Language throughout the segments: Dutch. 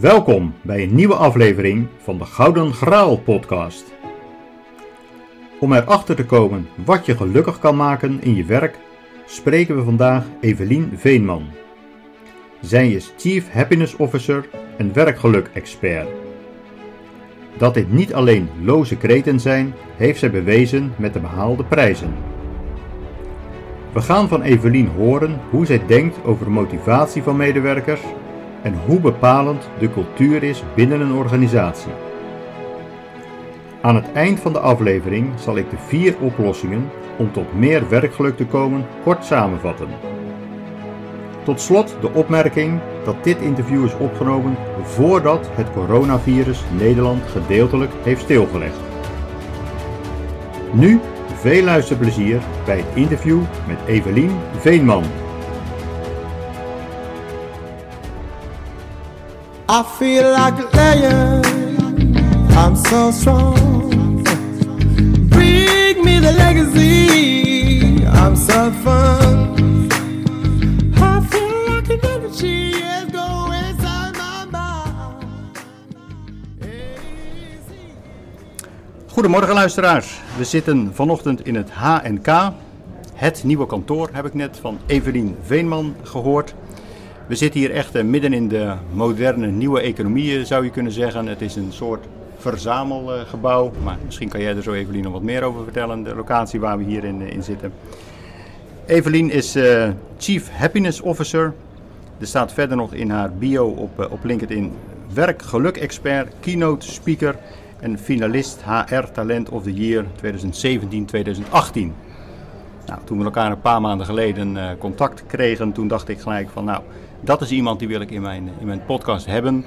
Welkom bij een nieuwe aflevering van de Gouden Graal podcast. Om erachter te komen wat je gelukkig kan maken in je werk, spreken we vandaag Evelien Veenman. Zij is Chief Happiness Officer en werkgeluk-expert. Dat dit niet alleen loze kreten zijn, heeft zij bewezen met de behaalde prijzen. We gaan van Evelien horen hoe zij denkt over motivatie van medewerkers en hoe bepalend de cultuur is binnen een organisatie. Aan het eind van de aflevering zal ik de vier oplossingen om tot meer werkgeluk te komen kort samenvatten. Tot slot de opmerking dat dit interview is opgenomen voordat het coronavirus Nederland gedeeltelijk heeft stilgelegd. Nu veel luisterplezier bij het interview met Evelien Veenman. I feel like a lion. I'm so strong. Bring me the legacy. I'm so fun. Feel like my mind. Goedemorgen luisteraars. We zitten vanochtend in het HNK. Het nieuwe kantoor heb ik net van Evelien Veenman gehoord. We zitten hier echt eh, midden in de moderne nieuwe economie eh, zou je kunnen zeggen. Het is een soort verzamelgebouw. Maar misschien kan jij er zo Evelien nog wat meer over vertellen. De locatie waar we hier in, eh, in zitten. Evelien is Chief Happiness Officer. Er staat verder nog in haar bio op, op LinkedIn werk geluk expert, keynote speaker en finalist HR Talent of the Year 2017-2018. Nou, toen we elkaar een paar maanden geleden contact kregen, toen dacht ik gelijk van nou, dat is iemand die wil ik in mijn, in mijn podcast hebben.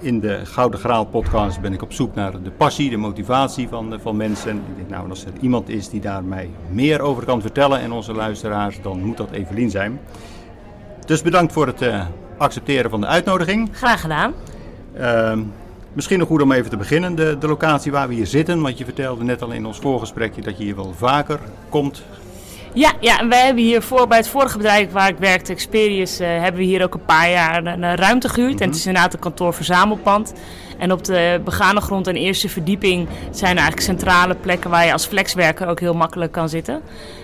In de Gouden Graal podcast ben ik op zoek naar de passie, de motivatie van, eh, van mensen. Ik denk nou, als er iemand is die daar mij meer over kan vertellen en onze luisteraars, dan moet dat Evelien zijn. Dus bedankt voor het eh, accepteren van de uitnodiging. Graag gedaan. Ehm, misschien nog goed om even te beginnen, de, de locatie waar we hier zitten. Want je vertelde net al in ons voorgesprekje dat je hier wel vaker komt. Ja, ja, en wij hebben hier voor, bij het vorige bedrijf waar ik werkte, Experius, eh, hebben we hier ook een paar jaar een, een ruimte gehuurd. En het is inderdaad een kantoor-verzamelpand. En op de begane grond en eerste verdieping zijn er eigenlijk centrale plekken waar je als flexwerker ook heel makkelijk kan zitten.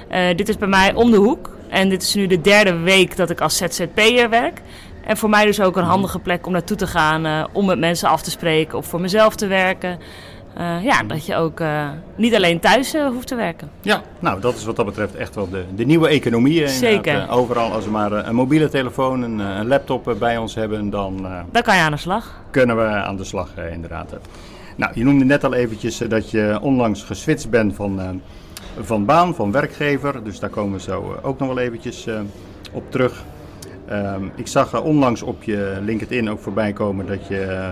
Eh, dit is bij mij om de hoek. En dit is nu de derde week dat ik als ZZP'er werk. En voor mij dus ook een handige plek om naartoe te gaan, eh, om met mensen af te spreken of voor mezelf te werken. Eh, ja, dat je ook eh, niet alleen thuis eh, hoeft te werken. Ja, nou dat is wat dat betreft echt wel de, de nieuwe economie. Zeker. Overal als we maar een mobiele telefoon, een, een laptop bij ons hebben, dan Dan kan je aan de slag. kunnen we aan de slag inderdaad. Nou, je noemde net al eventjes dat je onlangs geswitcht bent van, van baan, van werkgever. Dus daar komen we zo ook nog wel eventjes op terug. Ehm, ik zag onlangs op je LinkedIn ook voorbij komen dat je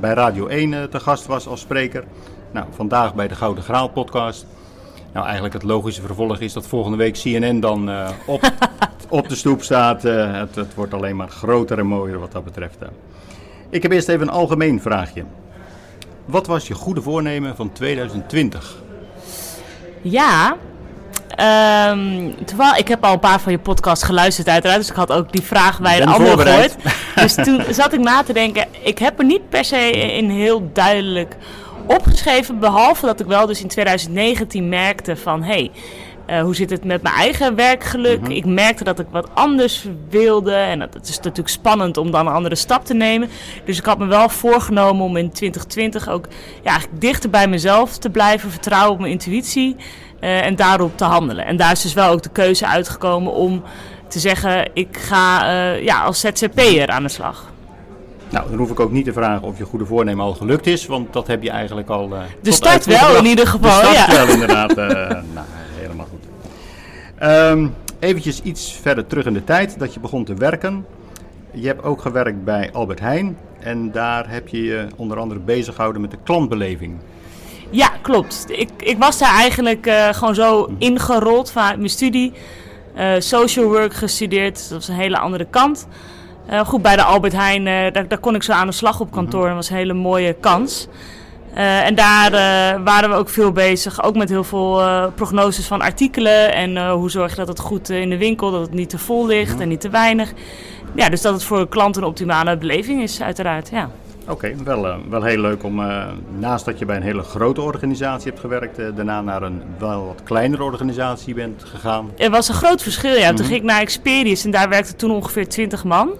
bij Radio 1 eh, te gast was als spreker. Nou, vandaag bij de Gouden Graal podcast. Nou, eigenlijk het logische vervolg is dat volgende week CNN dan eh, op, op de stoep staat. Eh, het, het wordt alleen maar groter en mooier wat dat betreft. Ik heb eerst even een algemeen vraagje. Wat was je goede voornemen van 2020? Ja, ehm, terwijl ik heb al een paar van je podcasts geluisterd uiteraard, dus ik had ook die vraag bij een ander gehoord. Dus toen zat ik na te denken, ik heb er niet per se in heel duidelijk opgeschreven, behalve dat ik wel dus in 2019 merkte van, hé, hey, eh, hoe zit het met mijn eigen werkgeluk? Ik merkte dat ik wat anders wilde. En dat, het is natuurlijk spannend om dan een andere stap te nemen. Dus ik had me wel voorgenomen om in 2020 ook ja, dichter bij mezelf te blijven. Vertrouwen op mijn intuïtie. Eh, en daarop te handelen. En daar is dus wel ook de keuze uitgekomen om te zeggen: ik ga eh, ja, als ZZP'er aan de slag. Nou, dan hoef ik ook niet te vragen of je goede voornemen al gelukt is, want dat heb je eigenlijk al. eh, De start wel in ieder geval. De start ja. wel, inderdaad. nou, helemaal goed. Ehm eventjes iets verder terug in de tijd dat je begon te werken. Je hebt ook gewerkt bij Albert Heijn en daar heb je je onder andere bezig gehouden met de klantbeleving. Ja, klopt. Ik, ik was daar eigenlijk eh, gewoon zo ingerold vanuit mijn studie. Eh, social work gestudeerd, dat was een hele andere kant. Eh, goed, bij de Albert Heijn, daar, daar kon ik zo aan de slag op kantoor. Dat was een hele mooie kans. En daar waren we ook veel bezig, ook met heel veel prognoses van artikelen. En hoe zorg je dat het goed in de winkel, dat het niet te vol ligt en niet te weinig. ja, dus dat het voor klanten een optimale beleving is, uiteraard. Ja. Oké, wel, eh, wel heel leuk om eh, naast dat je bij een hele grote organisatie hebt gewerkt, eh, daarna naar een wel wat kleinere organisatie bent gegaan. Er was een groot verschil, ja. Toen ging ik naar Experius en daar werkte toen ongeveer 20 man.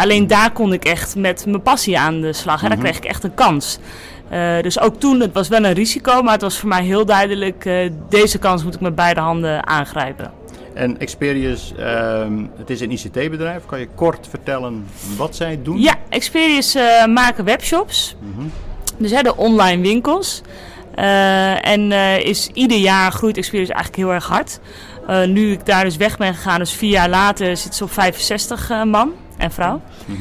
Alleen daar kon ik echt met mijn passie aan de slag. En daar kreeg ik echt een kans. Dus ook toen, het was wel een risico, maar het was voor mij heel duidelijk, deze kans moet ik met beide handen aangrijpen. En Experius, ehm, het is een ICT-bedrijf. Kan je kort vertellen wat zij doen? Ja, Experius eh, maken webshops. Dus hè, de online winkels. Eh, en eh, is ieder jaar groeit Experius eigenlijk heel erg hard. Nu ik daar dus weg ben gegaan, dus vier jaar later, zit ze op 65 eh, man en vrouw. Eh,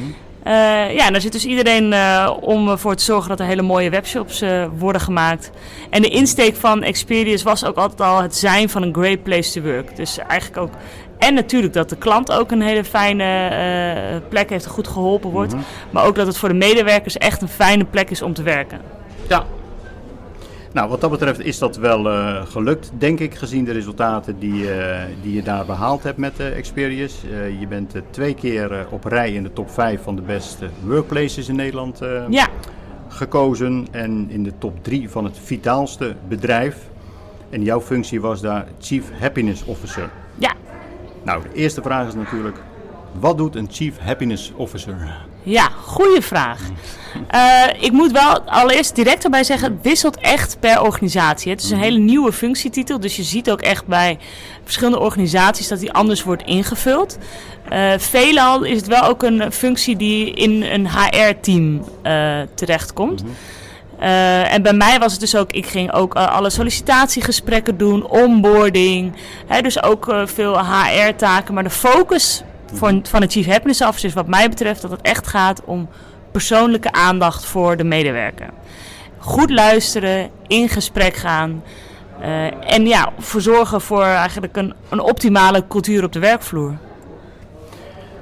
ja, en daar zit dus iedereen eh, om ervoor te zorgen dat er hele mooie webshops eh, worden gemaakt. En de insteek van Experius was ook altijd al het zijn van een great place to work. Dus eigenlijk ook. En natuurlijk dat de klant ook een hele fijne eh, plek heeft goed geholpen wordt. Maar ook dat het voor de medewerkers echt een fijne plek is om te werken. Ja. Nou, wat dat betreft is dat wel eh, gelukt, denk ik, gezien de resultaten die, eh, die je daar behaald hebt met uh, Experius. Je bent twee keer op rij in de top 5 van de beste workplaces in Nederland Ja, gekozen en in de top 3 van het vitaalste bedrijf. En jouw functie was daar Chief Happiness Officer. ja, Nou, de eerste vraag is natuurlijk, wat doet een Chief Happiness Officer? Ja, goede vraag. Eh, ik moet wel allereerst direct erbij zeggen, het wisselt echt per organisatie. Het is een hele nieuwe functietitel, dus je ziet ook echt bij verschillende organisaties dat die anders wordt ingevuld. Eh veelal is het wel ook een functie die in een HR-team eh terechtkomt. En bij mij was het dus ook, ik ging ook alle sollicitatiegesprekken doen, onboarding. Hè, dus ook veel HR-taken. Maar de focus van, van Chief Happiness Officer is wat mij betreft dat het echt gaat om persoonlijke aandacht voor de medewerker. Goed luisteren, in gesprek gaan. eh, en ja, voor zorgen voor eigenlijk een, een optimale cultuur op de werkvloer.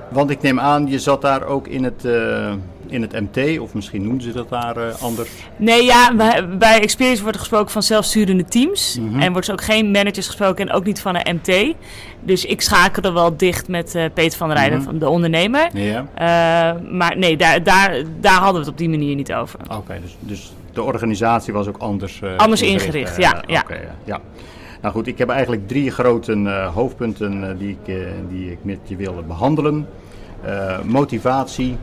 Want ik neem aan, je zat daar ook in het, eh, in het MT, of misschien noemen ze dat daar eh, anders. Nee, ja, bij, bij Experience wordt er gesproken van zelfsturende teams. En wordt er ook geen managers gesproken en ook niet van een MT. Dus ik schakelde wel dicht met eh, Peter van der Rijden, van de ondernemer. Ja. Eh, maar nee, daar, daar, daar hadden we het op die manier niet over. Oké, dus, dus de organisatie was ook anders, Anders ingericht, ja, ja. oké, ja. Nou goed, ik heb eigenlijk drie grote hoofdpunten die, ik, die ik met je wil behandelen. Eh, motivatie,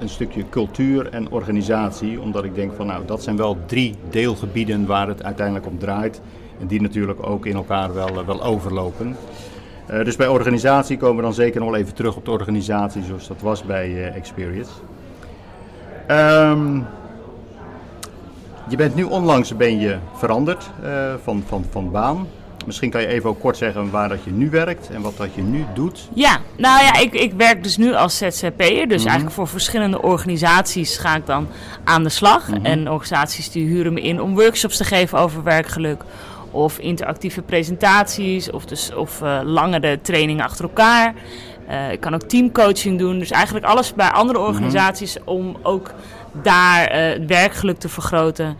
een stukje cultuur en organisatie. Omdat ik denk van nou, dat zijn wel drie deelgebieden waar het uiteindelijk om draait. En die natuurlijk ook in elkaar wel, eh, wel overlopen. Eh, dus bij organisatie komen we dan zeker nog even terug op de organisatie zoals dat was bij eh, Experience. Ehm, je bent nu onlangs ben je veranderd van, van, van baan. Misschien kan je even ook kort zeggen waar dat je nu werkt en wat dat je nu doet. Ja, nou ja, ik, ik werk dus nu als ZZP'er. Dus eigenlijk voor verschillende organisaties ga ik dan aan de slag. En organisaties die huren me in om workshops te geven over werkgeluk. Of interactieve presentaties, of, dus, of eh, langere trainingen achter elkaar. Eh, ik kan ook teamcoaching doen. Dus eigenlijk alles bij andere organisaties om ook daar eh, het werkgeluk te vergroten.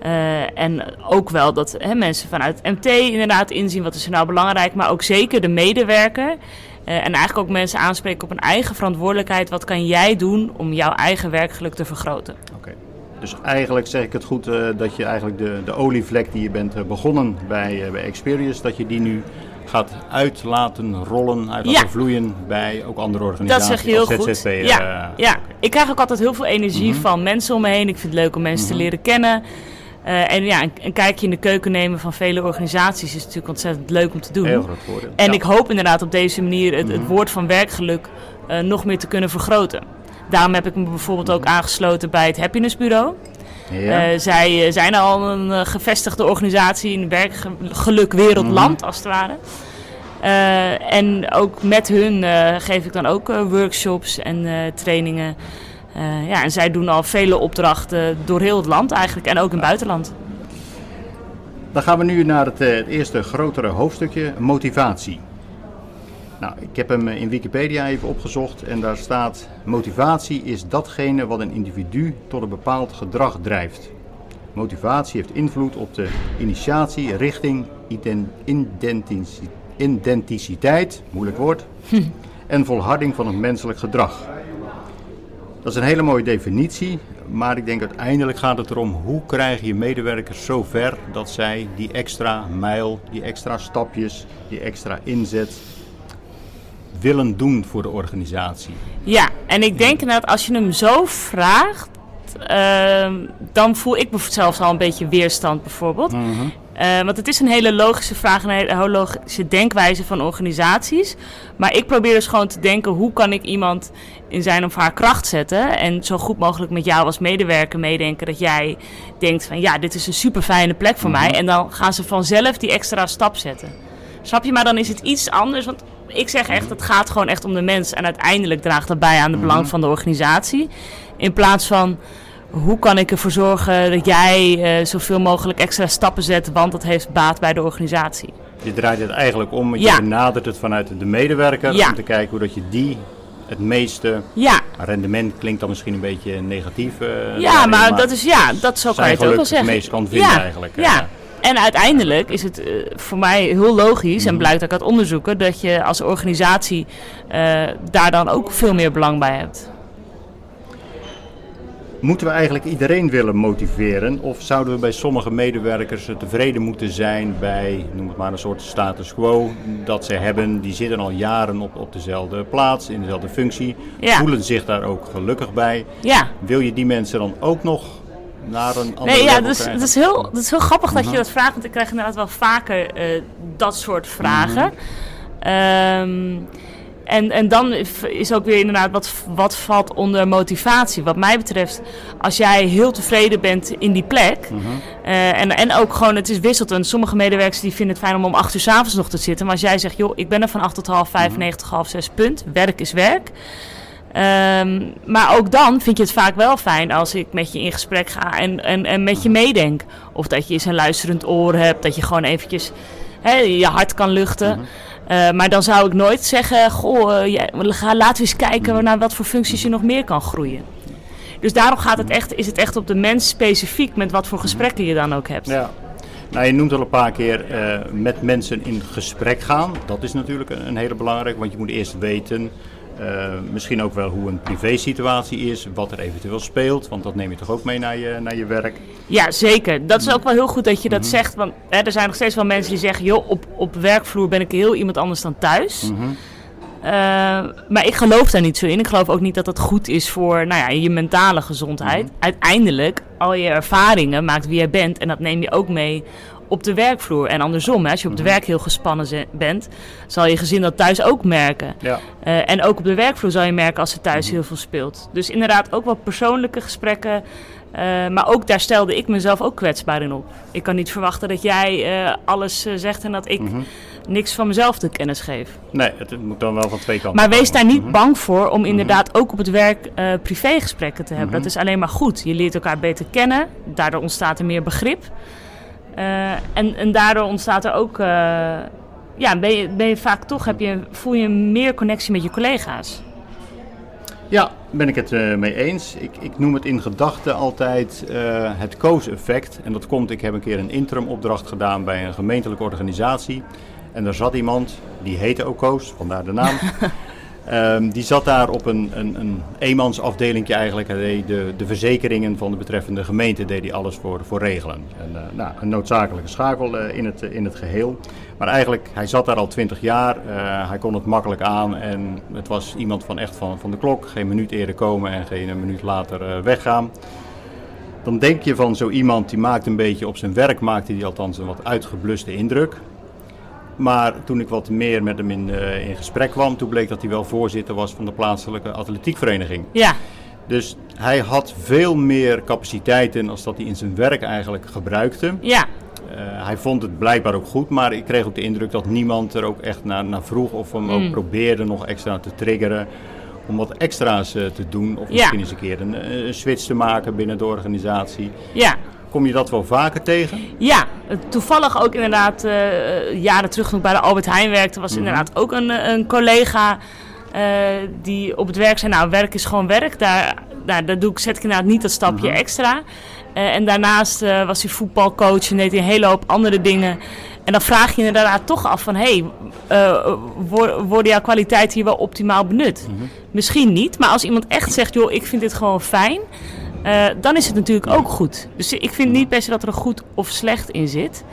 Eh, en ook wel dat hè, mensen vanuit MT inderdaad inzien wat is er nou belangrijk, maar ook zeker de medewerker. Eh, en eigenlijk ook mensen aanspreken op een eigen verantwoordelijkheid. Wat kan jij doen om jouw eigen werkgeluk te vergroten? Oké. Dus eigenlijk zeg ik het goed eh, dat je eigenlijk de, de olievlek die je bent begonnen bij, bij Experience, dat je die nu gaat uit laten rollen, uit laten Ja. vloeien bij ook andere Dat organisaties. zeg je heel goed. Ja, ja. ik krijg ook altijd heel veel energie Mhm. van mensen om me heen. Ik vind het leuk om mensen te leren kennen. Eh, en ja, een, een kijkje in de keuken nemen van vele organisaties is natuurlijk ontzettend leuk om te doen. Heel groot voordeel. En Ja. ik hoop inderdaad op deze manier het, Mhm. het woord van werkgeluk eh, nog meer te kunnen vergroten. Daarom heb ik me bijvoorbeeld ook aangesloten bij het Happiness Bureau. Mhm. Ja. Eh, zij zijn al een gevestigde organisatie in werkgeluk wereldland, als het ware. En ook met hun geef ik dan ook workshops en trainingen. Eh, ja, en zij doen al vele opdrachten door heel het land eigenlijk en ook in het buitenland. Dan gaan we nu naar het, eh, het eerste grotere hoofdstukje, motivatie. Nou, ik heb hem eh, in Wikipedia even opgezocht en daar staat: motivatie is datgene wat een individu tot een bepaald gedrag drijft. Motivatie heeft invloed op de initiatie, richting, identiteit, moeilijk woord, en volharding van het menselijk gedrag. Dat is een hele mooie definitie, maar ik denk uiteindelijk gaat het erom hoe krijg je medewerkers zo ver dat zij die extra mijl, die extra stapjes, die extra inzet willen doen voor de organisatie. Ja, en ik denk inderdaad, als je hem zo vraagt, ehm, dan voel ik zelfs al een beetje weerstand bijvoorbeeld. Eh, want het is een hele logische vraag, een hele logische denkwijze van organisaties. Maar ik probeer dus gewoon te denken, hoe kan ik iemand in zijn of haar kracht zetten? En zo goed mogelijk met jou als medewerker meedenken dat jij denkt van, ja, dit is een super fijne plek voor mij. En dan gaan ze vanzelf die extra stap zetten. Snap je? Maar dan is het iets anders, want ik zeg echt, het gaat gewoon echt om de mens. En uiteindelijk draagt dat bij aan de belang van de organisatie. In plaats van, hoe kan ik ervoor zorgen dat jij eh, zoveel mogelijk extra stappen zet, want dat heeft baat bij de organisatie. Je draait het eigenlijk om, je Ja. benadert het vanuit de medewerker Ja. om te kijken hoe dat je die het meeste Ja, rendement klinkt dan misschien een beetje negatief. eh, ja daarin, maar, dat is ja, dat zo kan je het ook wel zeggen. het meest kan vinden eigenlijk. Ja. En uiteindelijk is het eh, voor mij heel logisch, Mhm. en blijkt ook uit onderzoeken, dat je als organisatie daar dan ook veel meer belang bij hebt. Moeten we eigenlijk iedereen willen motiveren of zouden we bij sommige medewerkers tevreden moeten zijn bij, noem het maar een soort status quo dat ze hebben. Die zitten al jaren op, op dezelfde plaats, in dezelfde functie, Ja. voelen zich daar ook gelukkig bij. Ja, Wil je die mensen dan ook nog naar een andere Nee, ja, dus, dat, is heel, dat is heel grappig dat je Mhm. dat vraagt, want ik krijg inderdaad wel vaker eh, dat soort vragen. Ehm, en, en dan is ook weer inderdaad wat, wat valt onder motivatie. Wat mij betreft, als jij heel tevreden bent in die plek. eh, en, en ook gewoon, het is wisselend. Sommige medewerkers die vinden het fijn om om 8 uur 's avonds nog te zitten. Maar als jij zegt, joh, ik ben er van 8 tot half 5, 9 tot half 6, punt. Werk is werk. Ehm, maar ook dan vind je het vaak wel fijn als ik met je in gesprek ga en, en, en met je meedenk. Of dat je eens een luisterend oor hebt, dat je gewoon eventjes hè, je hart kan luchten. Eh, maar dan zou ik nooit zeggen, goh, ga, laten we eens kijken naar wat voor functies je nog meer kan groeien. Dus daarom gaat het echt, is het echt op de mens specifiek met wat voor gesprekken je dan ook hebt. Ja. Nou, je noemt al een paar keer eh, met mensen in gesprek gaan. Dat is natuurlijk een, een hele belangrijke, want je moet eerst weten, eh, misschien ook wel hoe een privésituatie is, wat er eventueel speelt, want dat neem je toch ook mee naar je, naar je werk. Ja, zeker. Dat is ook wel heel goed dat je dat zegt. Want hè, er zijn nog steeds wel mensen die zeggen: joh, op, op werkvloer ben ik heel iemand anders dan thuis. Eh, maar ik geloof daar niet zo in. Ik geloof ook niet dat dat goed is voor nou ja, je mentale gezondheid. Uiteindelijk, al je ervaringen maakt wie jij bent. En dat neem je ook mee op de werkvloer. En andersom, hè, als je op de werk heel gespannen ze- bent, zal je gezin dat thuis ook merken. Ja. Eh, en ook op de werkvloer zal je merken als er thuis heel veel speelt. Dus inderdaad ook wel persoonlijke gesprekken. eh, maar ook daar stelde ik mezelf ook kwetsbaar in op. Ik kan niet verwachten dat jij eh, alles zegt en dat ik niks van mezelf te kennis geef. Nee, het moet dan wel van twee kanten. Maar wees daar niet bang voor om inderdaad ook op het werk privégesprekken te hebben. Dat is alleen maar goed. Je leert elkaar beter kennen. Daardoor ontstaat er meer begrip. Eh, en, en daardoor ontstaat er ook... eh, ja, ben je, ben je vaak toch, heb je, voel je meer connectie met je collega's. Ja, ben ik het eh, mee eens. Ik, ik noem het in gedachten altijd het Koos-effect. En dat komt, ik heb een keer een interim opdracht gedaan bij een gemeentelijke organisatie. En daar zat iemand, die heette ook Koos, vandaar de naam. Ehm, die zat daar op een, een, een eenmansafdelingje eigenlijk. Hij de, de verzekeringen van de betreffende gemeente deed hij alles voor, voor regelen. En, eh, nou, een noodzakelijke schakel eh, in, het, in het geheel. Maar eigenlijk, hij zat daar al twintig jaar. eh, hij kon het makkelijk aan. En het was iemand van echt van, van de klok. Geen minuut eerder komen en geen minuut later weggaan. Dan denk je van zo iemand die maakt een beetje op zijn werk, maakte hij althans een wat uitgebluste indruk. Maar toen ik wat meer met hem in, eh, in gesprek kwam, toen bleek dat hij wel voorzitter was van de plaatselijke atletiekvereniging. Ja, Dus hij had veel meer capaciteiten als dat hij in zijn werk eigenlijk gebruikte. ja, Eh, hij vond het blijkbaar ook goed, maar ik kreeg ook de indruk dat niemand er ook echt naar, naar vroeg of hem Mm. ook probeerde nog extra te triggeren om wat extra's eh, te doen. Of Ja. misschien eens een keer een, een switch te maken binnen de organisatie. ja. Kom je dat wel vaker tegen? Ja, toevallig ook inderdaad eh, jaren terug toen ik bij de Albert Heijn werkte, was inderdaad ook een, eh, een collega eh, die op het werk zei, nou werk is gewoon werk, daar, daar, daar doe ik, zet ik inderdaad niet dat stapje extra. Eh, en daarnaast was hij voetbalcoach en deed hij een hele hoop andere dingen. En dan vraag je inderdaad toch af van... hé, hey, worden jouw kwaliteiten hier wel optimaal benut? Misschien niet, maar als iemand echt zegt... joh, ik vind dit gewoon fijn... Uh, dan is het natuurlijk ook goed. Dus ik vind niet per se dat er een goed of slecht in zit.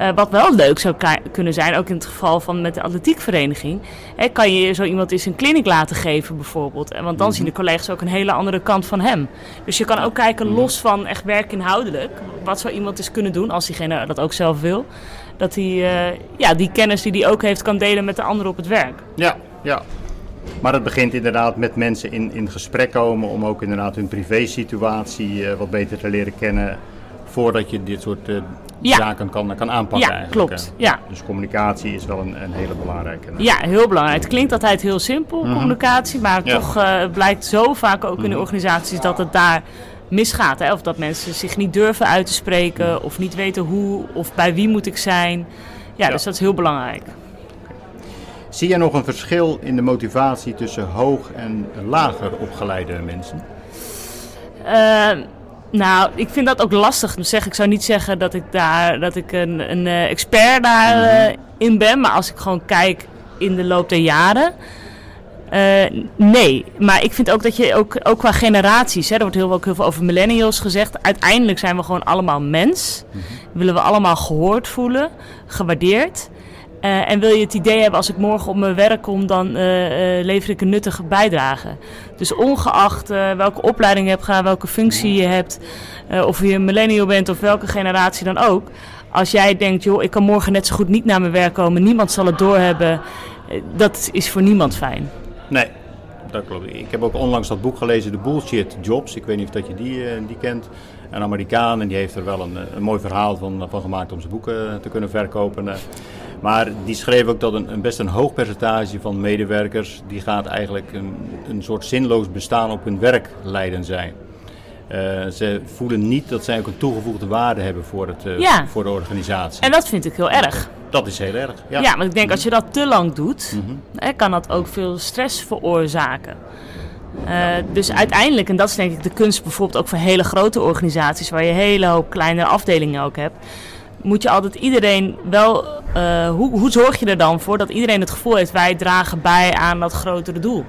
Uh, wat wel leuk zou kunnen zijn, ook in het geval van met de atletiekvereniging, hè, kan je zo iemand eens een kliniek laten geven bijvoorbeeld. En want dan mm -hmm. zien de collega's ook een hele andere kant van hem. Dus je kan ook kijken los van echt werkinhoudelijk, wat zou iemand eens kunnen doen als diegene dat ook zelf wil. Dat hij uh, ja, die kennis die hij ook heeft kan delen met de anderen op het werk. Ja, ja. Maar het begint inderdaad met mensen in, in gesprek komen om ook inderdaad hun privésituatie uh, wat beter te leren kennen voordat je dit soort uh, ja. zaken kan, kan aanpakken. Ja, eigenlijk, klopt. Ja. Dus communicatie is wel een, een hele belangrijke. Ja, heel belangrijk. Het klinkt altijd heel simpel, -hmm. communicatie, maar ja. toch uh, blijkt zo vaak ook in de organisaties dat het daar misgaat. Hè? Of dat mensen zich niet durven uit te spreken, of niet weten hoe of bij wie moet ik zijn. Ja, ja. dus dat is heel belangrijk. Zie je nog een verschil in de motivatie tussen hoog en lager opgeleide mensen? Uh, nou, ik vind dat ook lastig. Zeg, ik zou niet zeggen dat ik daar dat ik een, een uh, expert daarin uh, ben. Maar als ik gewoon kijk in de loop der jaren. Uh, nee, maar ik vind ook dat je ook, ook qua generaties, hè, er wordt heel, ook heel veel over millennials gezegd. Uiteindelijk zijn we gewoon allemaal mens. Mm -hmm. Willen we allemaal gehoord voelen, gewaardeerd. Uh, en wil je het idee hebben, als ik morgen op mijn werk kom, dan uh, uh, lever ik een nuttige bijdrage. Dus ongeacht welke opleiding je hebt gedaan, welke functie je hebt, of je een millennial bent of welke generatie dan ook. Als jij denkt, joh, ik kan morgen net zo goed niet naar mijn werk komen, niemand zal het doorhebben, dat is voor niemand fijn. Nee, dat klopt. Ik heb ook onlangs dat boek gelezen, The Bullshit Jobs. Ik weet niet of dat je die, die kent. Een Amerikaan en die heeft er wel een, een mooi verhaal van, van gemaakt om zijn boeken te kunnen verkopen. Maar die schreef ook dat een, een, best een hoog percentage van medewerkers, die gaat eigenlijk een, een soort zinloos bestaan op hun werk leiden zijn. Uh, ze voelen niet dat zij ook een toegevoegde waarde hebben voor, het, uh, ja. voor de organisatie. En dat vind ik heel erg. Dat is heel erg. Ja, ja maar ik denk als je dat te lang doet, mm -hmm. hè, kan dat ook veel stress veroorzaken. Uh, dus uiteindelijk, en dat is denk ik de kunst bijvoorbeeld ook voor hele grote organisaties, waar je een hele hoop kleine afdelingen ook hebt moet je altijd iedereen wel. Uh, hoe, hoe zorg je er dan voor dat iedereen het gevoel heeft: wij dragen bij aan dat grotere doel?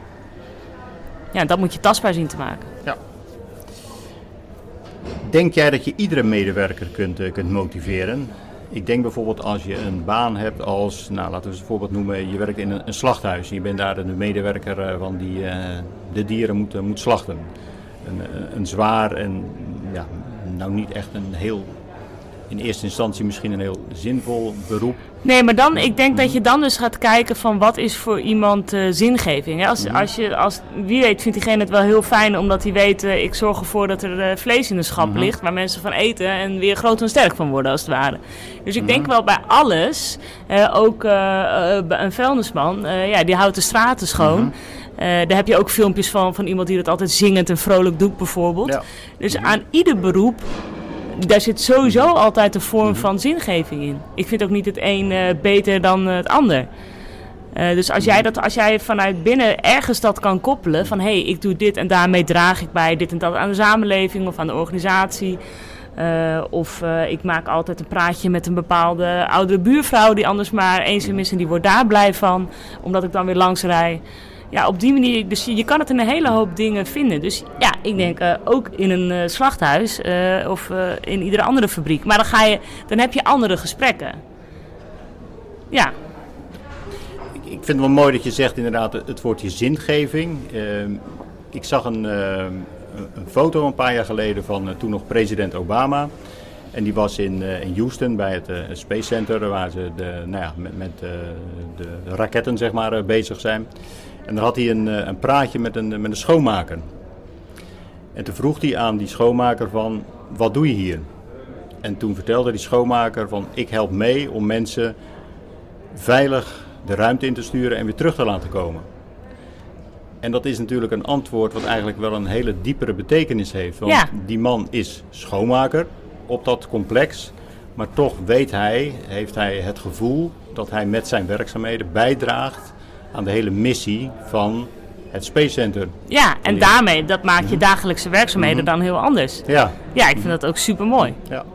Ja, dat moet je tastbaar zien te maken. Ja. Denk jij dat je iedere medewerker kunt, uh, kunt motiveren? Ik denk bijvoorbeeld als je een baan hebt als, nou laten we een voorbeeld noemen, je werkt in een, een slachthuis. Je bent daar de medewerker uh, van die de dieren moet, moet slachten. Een, een zwaar en ja, nou niet echt een heel in eerste instantie misschien een heel zinvol beroep. Nee, maar dan, ik denk dat je dan dus gaat kijken van wat is voor iemand uh, zingeving. Als, mm. als je, als, wie weet vindt diegene het wel heel fijn omdat hij weet, uh, ik zorg ervoor dat er uh, vlees in de schap -hmm. ligt waar mensen van eten en weer groot en sterk van worden als het ware. Dus ik -hmm. denk wel bij alles, ook een vuilnisman, ja, die houdt de straten schoon. Uh, daar heb je ook filmpjes van, van iemand die dat altijd zingend en vrolijk doet bijvoorbeeld. Ja. Dus aan ieder beroep daar zit sowieso altijd een vorm van zingeving in. Ik vind ook niet het een uh, beter dan het ander. Uh, dus als jij, dat, als jij vanuit binnen ergens dat kan koppelen van hé, hey, ik doe dit en daarmee draag ik bij dit en dat aan de samenleving of aan de organisatie. Uh, of ik maak altijd een praatje met een bepaalde oudere buurvrouw die anders maar eenzaam is en die wordt daar blij van, omdat ik dan weer langs rij ja, op die manier, dus je kan het in een hele hoop dingen vinden. Dus ja, ik denk uh, ook in een uh, slachthuis uh, of in iedere andere fabriek. Maar dan, ga je, dan heb je andere gesprekken. Ja. Ik, ik vind het wel mooi dat je zegt inderdaad het woordje zingeving. Ehm, ik zag een, een, foto een paar jaar geleden van toen nog president Obama. En die was in, in Houston bij het Space Center, waar ze de, nou ja, met, met de raketten zeg maar, bezig zijn. En dan had hij een, een praatje met een, met een schoonmaker. En toen vroeg hij aan die schoonmaker van, wat doe je hier? En toen vertelde die schoonmaker van, ik help mee om mensen veilig de ruimte in te sturen en weer terug te laten komen. En dat is natuurlijk een antwoord wat eigenlijk wel een hele diepere betekenis heeft. Want ja. die man is schoonmaker op dat complex. Maar toch weet hij, heeft hij het gevoel dat hij met zijn werkzaamheden bijdraagt aan de hele missie van het Space Center. Ja, en daarmee, dat maakt je dagelijkse werkzaamheden -hmm. dan heel anders. Ja. Ja, ik vind dat ook super mooi. Ja.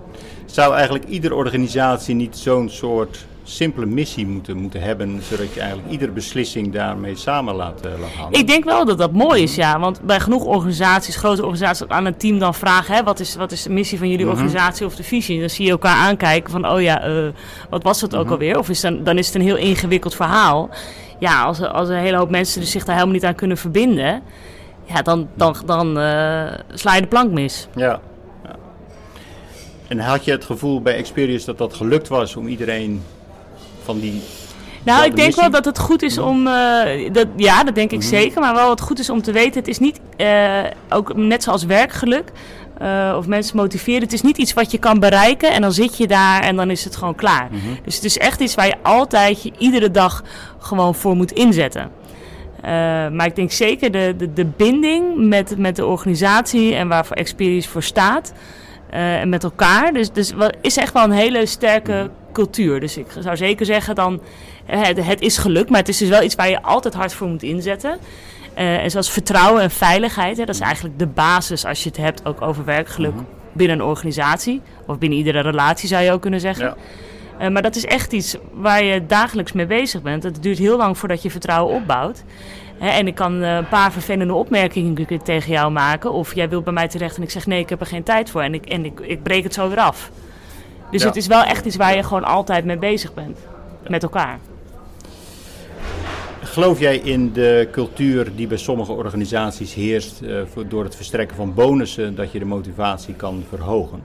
Zou eigenlijk iedere organisatie niet zo'n soort simpele missie moeten, moeten hebben, zodat je eigenlijk iedere beslissing daarmee samen laat, uh, laat hangen? Ik denk wel dat dat mooi is, ja. Want bij genoeg organisaties, grote organisaties, aan een team dan vragen: hè, wat, is, wat is de missie van jullie Mhm. organisatie of de visie? Dan zie je elkaar aankijken van: oh ja, eh, wat was dat Mhm. ook alweer? Of is dan, dan is het een heel ingewikkeld verhaal. Ja, als, als een hele hoop mensen dus zich daar helemaal niet aan kunnen verbinden, ja, dan, dan, dan eh, sla je de plank mis. Ja. En had je het gevoel bij Experience dat dat gelukt was om iedereen van die... Nou, ik denk wel dat het goed is om. eh, dat, ja, dat denk ik zeker. Maar wel wat goed is om te weten: het is niet. eh, ook net zoals werkgeluk. eh, of mensen motiveren. Het is niet iets wat je kan bereiken en dan zit je daar en dan is het gewoon klaar. Dus het is echt iets waar je altijd je iedere dag gewoon voor moet inzetten. Maar ik denk zeker de, de, de binding met, met de organisatie en waarvoor Experience voor staat. en met elkaar. Dus, dus is echt wel een hele sterke cultuur. Dus ik zou zeker zeggen dan, het, het is gelukt, maar het is dus wel iets waar je altijd hard voor moet inzetten. Eh, en zoals vertrouwen en veiligheid, hè, dat is eigenlijk de basis als je het hebt ook over werkgeluk binnen een organisatie. Of binnen iedere relatie zou je ook kunnen zeggen. Ja. Eh, maar dat is echt iets waar je dagelijks mee bezig bent. Het duurt heel lang voordat je vertrouwen opbouwt. Hè, en ik kan eh, een paar vervelende opmerkingen tegen jou maken. Of jij wilt bij mij terecht en ik zeg nee, ik heb er geen tijd voor. En ik, en ik, ik breek het zo weer af. Dus Ja. het is wel echt iets waar je gewoon altijd mee bezig bent. Met elkaar. Geloof jij in de cultuur die bij sommige organisaties heerst eh, door het verstrekken van bonussen, dat je de motivatie kan verhogen?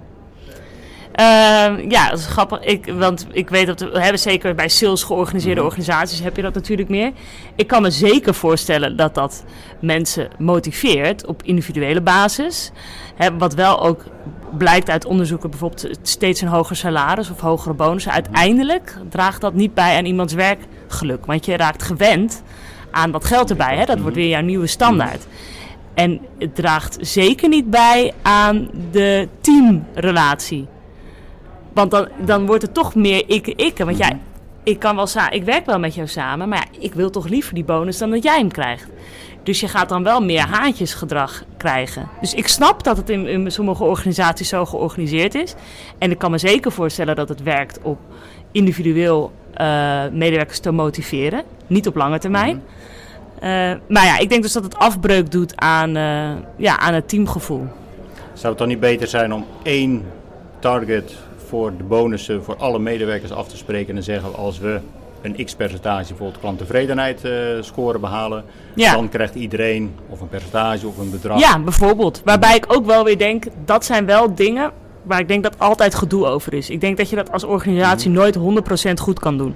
Ehm, ja, dat is grappig. Ik, want ik weet dat we we hebben zeker bij sales georganiseerde organisaties heb je dat natuurlijk meer. Ik kan me zeker voorstellen dat dat mensen motiveert op individuele basis. Hè, wat wel ook blijkt uit onderzoeken, bijvoorbeeld steeds een hoger salaris of hogere bonussen. Uiteindelijk draagt dat niet bij aan iemands werkgeluk. Want je raakt gewend aan dat geld erbij. Hè? Dat wordt weer jouw nieuwe standaard. En het draagt zeker niet bij aan de teamrelatie. Want dan, dan wordt het toch meer ik-ik. Want ja, ik, kan wel ik werk wel met jou samen, maar ja, ik wil toch liever die bonus dan dat jij hem krijgt. Dus je gaat dan wel meer haantjesgedrag krijgen. Dus ik snap dat het in, in sommige organisaties zo georganiseerd is. En ik kan me zeker voorstellen dat het werkt op individueel eh, medewerkers te motiveren. Niet op lange termijn. Eh, maar ja, ik denk dus dat het afbreuk doet aan, eh, ja, aan het teamgevoel. Zou het dan niet beter zijn om één target voor de bonussen voor alle medewerkers af te spreken en zeggen als we een x-percentage, bijvoorbeeld klanttevredenheid eh score behalen, Ja. dan krijgt iedereen of een percentage of een bedrag. Ja, bijvoorbeeld. Waarbij ik ook wel weer denk, dat zijn wel dingen waar ik denk dat altijd gedoe over is. Ik denk dat je dat als organisatie nooit 100% goed kan doen.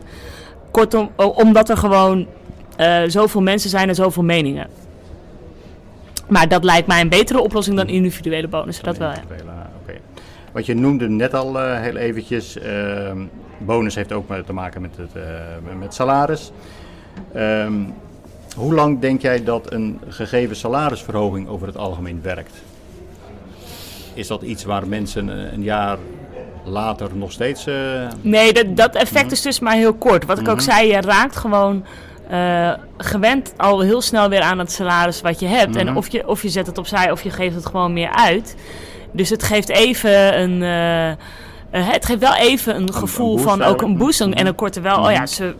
Kortom, omdat er gewoon eh, zoveel mensen zijn en zoveel meningen. Maar dat lijkt mij een betere oplossing dan individuele bonussen, dat wel ja. Want je noemde net al eh, heel eventjes, ehm, bonus heeft ook te maken met, het, eh, met salaris. Ehm, hoe lang denk jij dat een gegeven salarisverhoging over het algemeen werkt? Is dat iets waar mensen een jaar later nog steeds... eh, Nee, dat, dat effect is dus maar heel kort. Wat ik ook zei, je raakt gewoon eh, gewend al heel snel weer aan het salaris wat je hebt. En of je, of je zet het opzij of je geeft het gewoon meer uit. Dus het geeft even een. Eh, het geeft wel even een gevoel van ook een boost. En een korte wel, oh ja, ze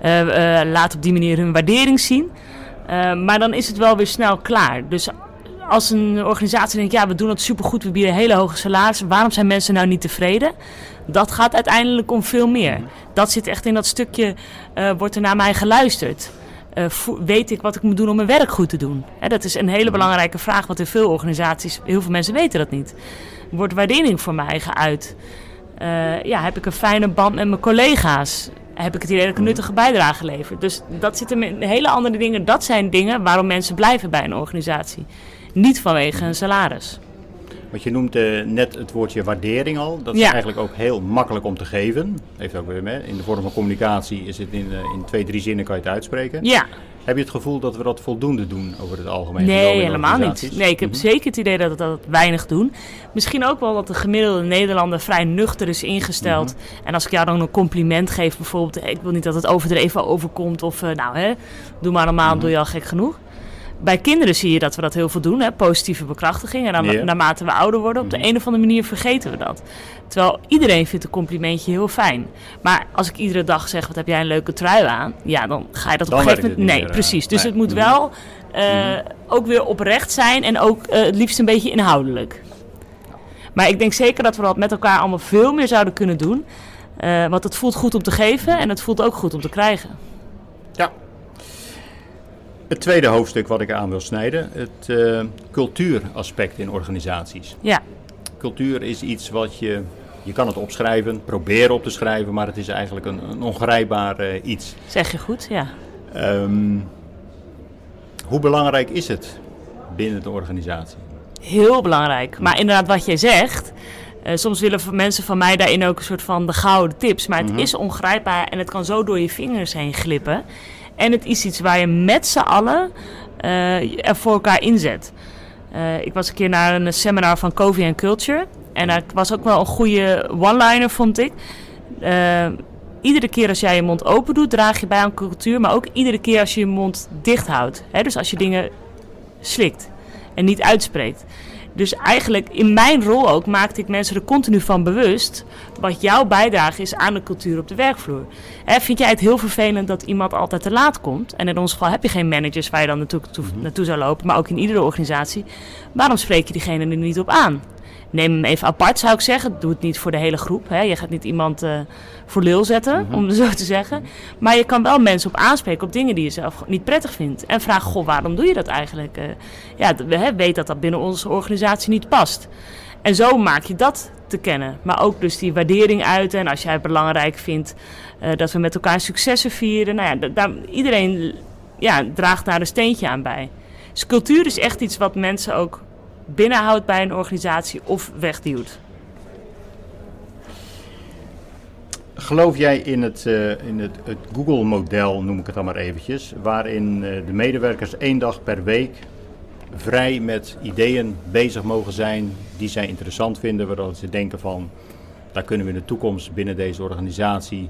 eh, eh, laten op die manier hun waardering zien. Maar dan is het wel weer snel klaar. Dus als een organisatie denkt, ja, we doen het supergoed, we bieden hele hoge salarissen, waarom zijn mensen nou niet tevreden? Dat gaat uiteindelijk om veel meer. Dat zit echt in dat stukje, wordt er naar mij geluisterd? Weet ik wat ik moet doen om mijn werk goed te doen? Hè, dat is een hele belangrijke vraag, want in veel organisaties, heel veel mensen weten dat niet. Wordt waardering voor mij geuit? Eh, ja, heb ik een fijne band met mijn collega's? Heb ik het idee dat ik een nuttige bijdrage lever? Dus dat zit hem in hele andere dingen. Dat zijn dingen waarom mensen blijven bij een organisatie. Niet vanwege een salaris. Want je noemt net het woordje waardering al. Dat is Ja. eigenlijk ook heel makkelijk om te geven. Heeft ook weer mee. In de vorm van communicatie is het in, eh, in twee, drie zinnen kan je het uitspreken. Ja, Heb je het gevoel dat we dat voldoende doen over het algemeen? nee, helemaal niet. Nee, ik heb zeker het idee dat we dat weinig doen. Misschien ook wel dat de gemiddelde Nederlander vrij nuchter is ingesteld. En als ik jou dan een compliment geef, bijvoorbeeld, ik wil niet dat het overdreven overkomt. Of eh, nou, hè, doe maar normaal, doe je al gek genoeg. Bij kinderen zie je dat we dat heel veel doen, hè? positieve bekrachtiging. En dan, naarmate we ouder worden, op de Mhm. een of andere manier vergeten we dat. Terwijl iedereen vindt een complimentje heel fijn. Maar als ik iedere dag zeg, wat heb jij een leuke trui aan? Ja, dan ga je dat op een gegeven moment... Nee, meer, eh, precies. Dus nee. het moet Mhm. wel eh, ook weer oprecht zijn en ook eh, het liefst een beetje inhoudelijk. Maar ik denk zeker dat we dat met elkaar allemaal veel meer zouden kunnen doen. Want het voelt goed om te geven en het voelt ook goed om te krijgen. Het tweede hoofdstuk wat ik aan wil snijden, het eh, cultuuraspect in organisaties. Ja, Cultuur is iets wat je, je kan het opschrijven, proberen op te schrijven, maar het is eigenlijk een, een ongrijpbaar eh, iets. zeg je goed, ja. Ehm, hoe belangrijk is het binnen de organisatie? Heel belangrijk. Maar inderdaad, wat jij zegt. eh, soms willen mensen van mij daarin ook een soort van de gouden tips. Maar het Mhm. is ongrijpbaar en het kan zo door je vingers heen glippen. En het is iets waar je met z'n allen eh, er voor elkaar inzet. Eh, ik was een keer naar een seminar van Covey and Culture. En daar was ook wel een goede one-liner, vond ik. Eh, iedere keer als jij je mond open doet, draag je bij aan cultuur. Maar ook iedere keer als je je mond dicht houdt. Hè? Dus als je dingen slikt en niet uitspreekt. Dus eigenlijk in mijn rol ook maakte ik mensen er continu van bewust wat jouw bijdrage is aan de cultuur op de werkvloer. Hè, vind jij het heel vervelend dat iemand altijd te laat komt? En in ons geval heb je geen managers waar je dan naartoe, toe- naartoe zou lopen, maar ook in iedere organisatie. Waarom spreek je diegene er niet op aan? Neem hem even apart, zou ik zeggen. Doe het niet voor de hele groep. Hè. Je gaat niet iemand eh, voor lul zetten, om het zo te zeggen. Maar je kan wel mensen op aanspreken op dingen die je zelf niet prettig vindt. En vraag, goh, waarom doe je dat eigenlijk? Eh, ja, we hè, weet dat dat binnen onze organisatie niet past. En zo maak je dat te kennen. Maar ook dus die waardering uiten. En als jij het belangrijk vindt eh, dat we met elkaar successen vieren. Nou ja, da- daar, iedereen ja, draagt daar een steentje aan bij. Dus cultuur is echt iets wat mensen ook binnenhoudt bij een organisatie of wegduwt. Geloof jij in het, eh, in het, het Google-model, noem ik het dan maar eventjes, waarin eh, de medewerkers één dag per week vrij met ideeën bezig mogen zijn die zij interessant vinden, waardoor ze denken van, daar kunnen we in de toekomst binnen deze organisatie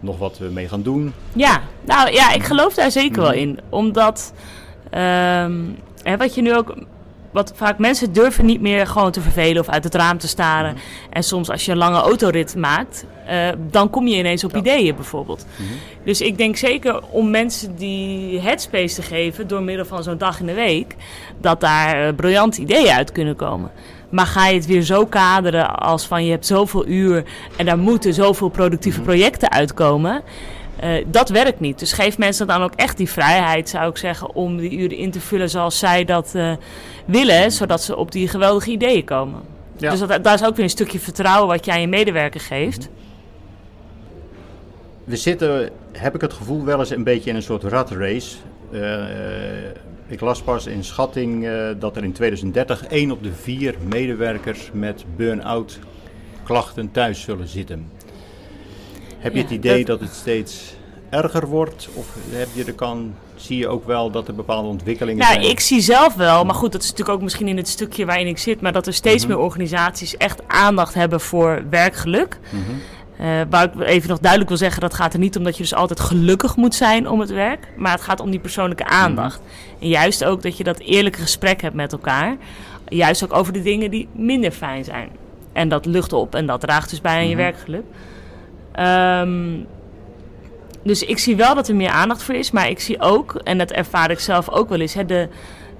nog wat eh, mee gaan doen. Ja, nou ja, ik geloof daar zeker wel in. Omdat, ehm, hè, wat je nu ook, wat vaak mensen durven niet meer gewoon te vervelen of uit het raam te staren. En soms als je een lange autorit maakt, eh, dan kom je ineens op ideeën bijvoorbeeld. Dus ik denk zeker om mensen die headspace te geven door middel van zo'n dag in de week, dat daar eh, briljante ideeën uit kunnen komen. Maar ga je het weer zo kaderen als van je hebt zoveel uur en daar moeten zoveel productieve projecten uitkomen. Eh, dat werkt niet. Dus geef mensen dan ook echt die vrijheid, zou ik zeggen, om die uren in te vullen zoals zij dat eh, willen, zodat ze op die geweldige ideeën komen. Ja. Dus dat, daar is ook weer een stukje vertrouwen wat je aan je medewerker geeft. We zitten, heb ik het gevoel, wel eens een beetje in een soort rat race. Eh, eh, ik las pas in schatting eh, dat er in 2030 één op de vier medewerkers met burn-out klachten thuis zullen zitten. Heb je het idee dat- dat... het steeds erger wordt? Of heb je de kan, zie je ook wel dat er bepaalde ontwikkelingen Nou, zijn? ik zie zelf wel, maar goed, dat is natuurlijk ook misschien in het stukje waarin ik zit, maar dat er steeds Mhm. meer organisaties echt aandacht hebben voor werkgeluk. Mhm. Eh, waar ik even nog duidelijk wil zeggen, dat gaat er niet om dat je dus altijd gelukkig moet zijn om het werk. Maar het gaat om die persoonlijke aandacht. En juist ook dat je dat eerlijke gesprek hebt met elkaar. Juist ook over de dingen die minder fijn zijn. En dat lucht op en dat draagt dus bij aan je Mhm. werkgeluk. Ehm, dus ik zie wel dat er meer aandacht voor is. Maar ik zie ook, en dat ervaar ik zelf ook wel eens, hè, de,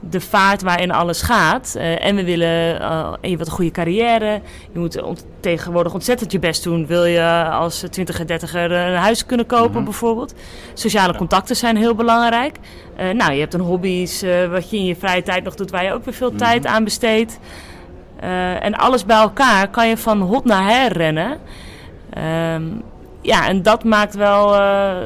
de vaart waarin alles gaat. Eh, en we willen, eh, en je wilt een goede carrière. Je moet ont- tegenwoordig ontzettend je best doen. Wil je als 20 en 30er een huis kunnen kopen Mhm. bijvoorbeeld. Sociale contacten zijn heel belangrijk. Eh, nou, je hebt een hobby's eh, wat je in je vrije tijd nog doet waar je ook weer veel Mhm. tijd aan besteedt. Eh, en alles bij elkaar kan je van hot naar her rennen. Ehm, ja, en dat maakt wel eh,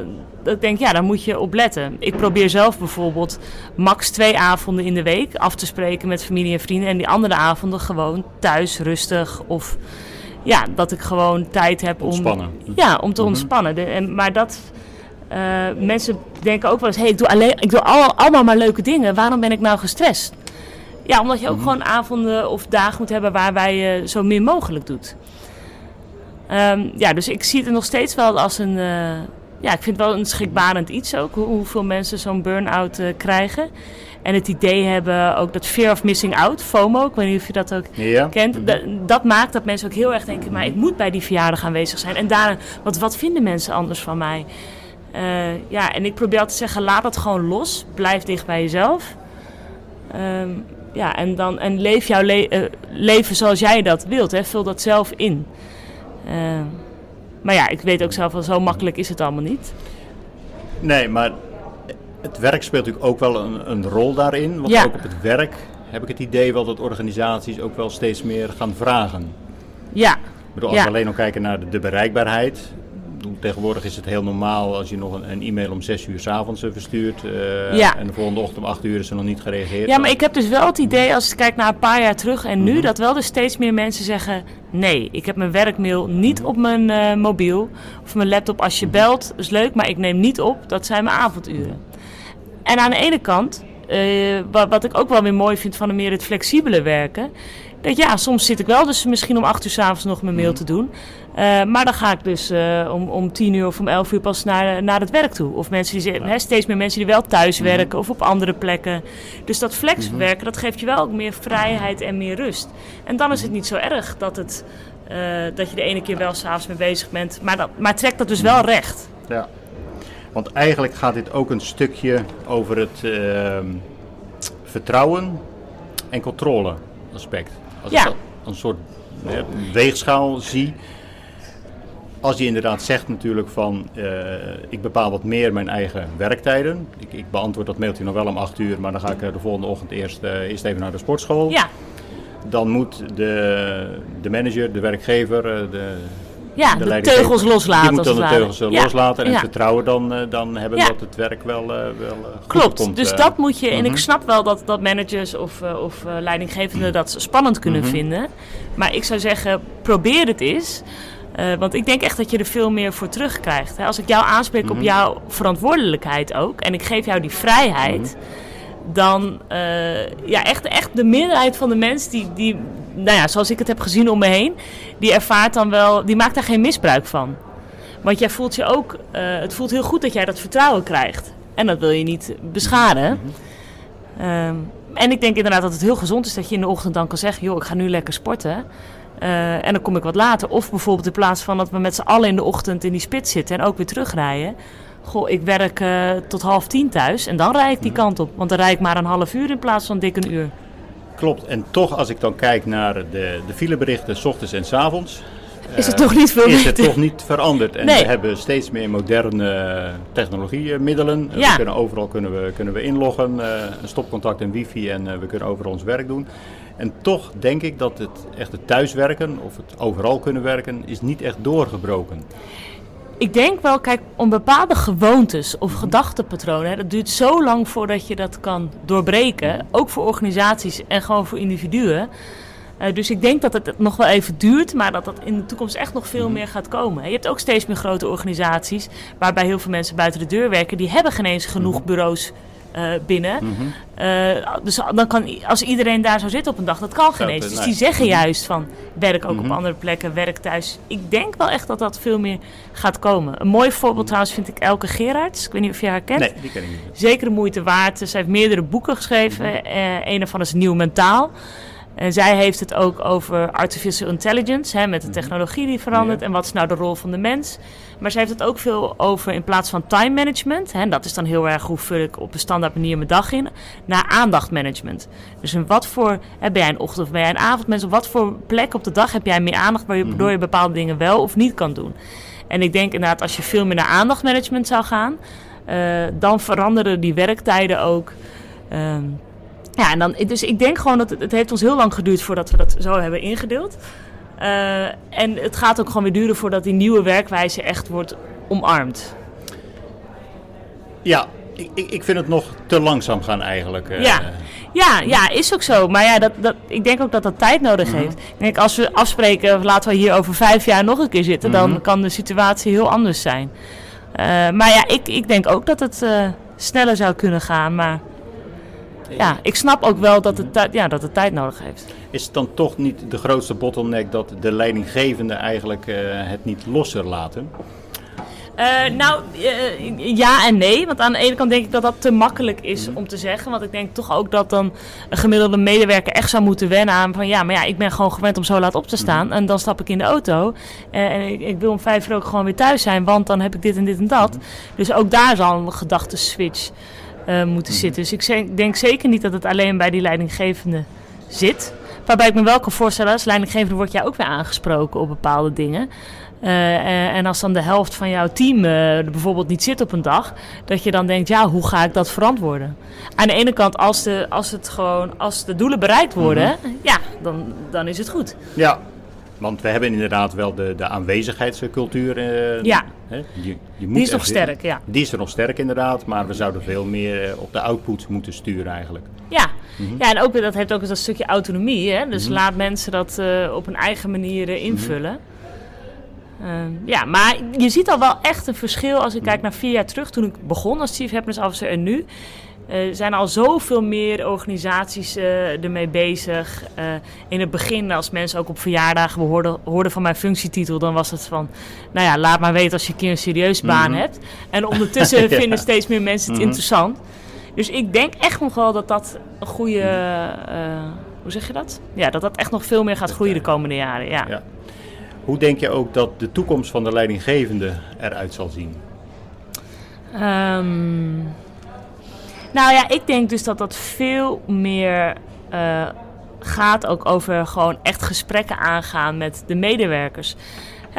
dat ik denk, ja, daar moet je op letten. Ik probeer zelf bijvoorbeeld max twee avonden in de week af te spreken met familie en vrienden. En die andere avonden gewoon thuis, rustig. Of ja, dat ik gewoon tijd heb om... Ontspannen. Ja, om te Mhm. ontspannen. De, en, maar dat... eh, mensen denken ook wel eens, hey, ik doe, alleen, ik doe al, allemaal maar leuke dingen. Waarom ben ik nou gestrest? Ja, omdat je ook Mhm. gewoon avonden of dagen moet hebben waarbij je zo min mogelijk doet. Ehm, ja, dus ik zie het nog steeds wel als een... eh, ja, ik vind het wel een schrikbarend iets ook, hoe- hoeveel mensen zo'n burn-out eh, krijgen. En het idee hebben, ook dat fear of missing out, FOMO, ik weet niet of je dat ook Ja. kent. Da- dat maakt dat mensen ook heel erg denken, maar ik moet bij die verjaardag aanwezig zijn. En daar, wat, wat vinden mensen anders van mij? Eh, ja, en ik probeer altijd te zeggen, laat dat gewoon los. Blijf dicht bij jezelf. Ehm, ja, en, dan, en leef jouw le- leven zoals jij dat wilt. Hè. Vul dat zelf in. Ehm, maar ja, ik weet ook zelf wel, zo makkelijk is het allemaal niet. Nee, maar het werk speelt natuurlijk ook wel een, een rol daarin. Want Ja. ook op het werk heb ik het idee wel dat organisaties ook wel steeds meer gaan vragen. Ja, Ik bedoel, als Ja. we alleen al kijken naar de, de bereikbaarheid. Bedoel, Tegenwoordig is het heel normaal als je nog een, een e-mail om 6 uur s avonds eh, verstuurt. eh, Ja. En de volgende ochtend om 8 uur is er nog niet gereageerd. Ja, maar ik heb dus wel het idee, als ik kijk naar een paar jaar terug en Mhm. nu, dat wel dus steeds meer mensen zeggen: nee, ik heb mijn werkmail niet op mijn eh, mobiel of mijn laptop. Als Mhm. je belt, is leuk, maar ik neem niet op. Dat zijn mijn avonduren. En aan de ene kant, wat, wat ik ook wel weer mooi vind van meer het flexibele werken. Dat ja, soms zit ik wel dus misschien om 8 uur s'avonds nog mijn mail Mhm. te doen. Eh, maar dan ga ik dus eh, om, om 10 uur of om 11 uur pas naar, naar het werk toe. Of mensen die, hè, steeds meer mensen die wel thuis Mhm. werken of op andere plekken. Dus dat flexwerken, dat geeft je wel ook meer vrijheid en meer rust. En dan is het niet zo erg dat, het, eh, dat je de ene keer wel s'avonds mee bezig bent. Maar, dat, maar trek dat dus wel Mhm. recht. Ja. Want eigenlijk gaat dit ook een stukje over het ehm, vertrouwen en controle aspect. Als Ja. ik dat een soort weegschaal zie. Als je inderdaad zegt natuurlijk van eh, ik bepaal wat meer mijn eigen werktijden. Ik, ik beantwoord dat mailtje nog wel om 8 uur, maar dan ga ik eh, de volgende ochtend eerst, eh, eerst even naar de sportschool. Ja, Dan moet de, de manager, de werkgever, de, ja de, teugels loslaten. Die moet dan de teugels. Ja, loslaten en ja. vertrouwen dan, dan hebben Ja. dat het werk wel, wel goed Klopt, komt, dus dat moet je. En mhm. ik snap wel dat, dat managers of, of leidinggevenden dat spannend kunnen Mhm. vinden. Maar ik zou zeggen, probeer het eens. Eh, want ik denk echt dat je er veel meer voor terugkrijgt. Hè. Als ik jou aanspreek Mhm. op jouw verantwoordelijkheid ook. En ik geef jou die vrijheid. Mhm. Dan, eh, ja, echt, echt de meerderheid van de mensen die, die, nou ja, zoals ik het heb gezien om me heen. Die ervaart dan wel, die maakt daar geen misbruik van. Want jij voelt je ook, eh, het voelt heel goed dat jij dat vertrouwen krijgt. En dat wil je niet beschaden. Ehm, en ik denk inderdaad dat het heel gezond is dat je in de ochtend dan kan zeggen: joh, ik ga nu lekker sporten. Eh, en dan kom ik wat later. Of bijvoorbeeld in plaats van dat we met z'n allen in de ochtend in die spits zitten en ook weer terugrijden. Goh, ik werk eh, tot half tien thuis en dan rijd ik die kant op. Want dan rijd ik maar een half uur in plaats van dik een uur. Klopt, en toch als ik dan kijk naar de, de fileberichten s ochtends en s avonds. Is het eh, toch niet veel Is het toch niet veranderd. En Nee. we hebben steeds meer moderne technologiemiddelen. Ja. We kunnen overal kunnen we, kunnen we inloggen, een stopcontact en wifi en we kunnen overal ons werk doen. En toch denk ik dat het echt het thuiswerken of het overal kunnen werken is niet echt doorgebroken. Ik denk wel, kijk, om bepaalde gewoontes of gedachtepatronen, hè, dat duurt zo lang voordat je dat kan doorbreken. Ook voor organisaties en gewoon voor individuen. Eh, dus ik denk dat het nog wel even duurt, maar dat dat in de toekomst echt nog veel meer gaat komen. Je hebt ook steeds meer grote organisaties waarbij heel veel mensen buiten de deur werken. Die hebben geen eens genoeg bureaus eh, binnen. Eh, dus dan kan, als iedereen daar zou zitten op een dag, dat kan geen eens. Dus die zeggen juist van werk ook Mhm. op andere plekken, werk thuis. Ik denk wel echt dat dat veel meer gaat komen. Een mooi voorbeeld trouwens vind ik Elke Gerards. Ik weet niet of je haar kent. Nee, die ken ik niet. Zeker de moeite waard. Ze heeft meerdere boeken geschreven. Eh, een daarvan is Nieuw Mentaal. En zij heeft het ook over artificial intelligence, hè, met de technologie die verandert Ja. en wat is nou de rol van de mens. Maar zij heeft het ook veel over in plaats van time management, hè, en dat is dan heel erg hoe vul ik op een standaard manier mijn dag in, naar aandachtmanagement. Dus in wat voor, hè, ben jij een ochtend of ben jij een avondmens, op wat voor plek op de dag heb jij meer aandacht waardoor je bepaalde dingen wel of niet kan doen. En ik denk inderdaad, als je veel meer naar aandachtmanagement zou gaan, eh, dan veranderen die werktijden ook. Ehm, ja, en dan, dus ik denk gewoon dat het, het heeft ons heel lang geduurd voordat we dat zo hebben ingedeeld. Eh, en het gaat ook gewoon weer duren voordat die nieuwe werkwijze echt wordt omarmd. Ja, ik, ik, vind het nog te langzaam gaan eigenlijk. eh. Ja. Ja, ja, is ook zo. Maar ja, dat, dat, ik denk ook dat dat tijd nodig Mhm. heeft. Ik denk, als we afspreken, laten we hier over vijf jaar nog een keer zitten, Mhm. dan kan de situatie heel anders zijn. Eh, maar ja, ik, ik denk ook dat het sneller zou kunnen gaan. Maar ja, ik snap ook wel dat het, tijd- ja, dat het tijd nodig heeft. Is het dan toch niet de grootste bottleneck dat de leidinggevenden eigenlijk eh, het niet losser laten? Eh, nou, eh, ja en nee. Want aan de ene kant denk ik dat dat te makkelijk is om te zeggen. Want ik denk toch ook dat dan een gemiddelde medewerker echt zou moeten wennen aan van ja, maar ja, ik ben gewoon gewend om zo laat op te staan. En dan stap ik in de auto. en ik, ik wil om vijf uur ook gewoon weer thuis zijn, want dan heb ik dit en dit en dat. Dus ook daar zal een gedachteswitch eh moeten zitten. Dus ik denk zeker niet dat het alleen bij die leidinggevende zit. Waarbij ik me wel kan voorstellen, als leidinggevende word jij ook weer aangesproken op bepaalde dingen. Eh, eh, en als dan de helft van jouw team eh, er bijvoorbeeld niet zit op een dag, dat je dan denkt, ja, hoe ga ik dat verantwoorden? Aan de ene kant, als de, als het gewoon, als de doelen bereikt worden, ja, dan, dan is het goed. Ja, want we hebben inderdaad wel de, de aanwezigheidscultuur. eh, Ja. Hè, je, je moet Die is nog sterk, ja. Die is er nog sterk inderdaad, maar we zouden veel meer eh, op de output moeten sturen eigenlijk. Ja. ja, en ook, dat heeft ook eens dat stukje autonomie. Hè? Dus laat mensen dat eh, op hun eigen manier eh, invullen. Ehm, ja, maar je ziet al wel echt een verschil als ik kijk naar vier jaar terug, toen ik begon als Chief Happiness Officer en nu. Er zijn al zoveel meer organisaties eh, ermee bezig. Eh, in het begin, als mensen ook op verjaardagen hoorden, hoorden van mijn functietitel, dan was het van, nou ja, laat maar weten als je een keer een serieuze baan hebt. En ondertussen Ja. vinden steeds meer mensen het interessant. Dus ik denk echt nog wel dat dat een goede, eh, hoe zeg je dat? Ja, dat dat echt nog veel meer gaat groeien de komende jaren. Ja. Ja. Hoe denk je ook dat de toekomst van de leidinggevende eruit zal zien? Ehm, nou ja, ik denk dus dat dat veel meer eh, gaat ook over gewoon echt gesprekken aangaan met de medewerkers.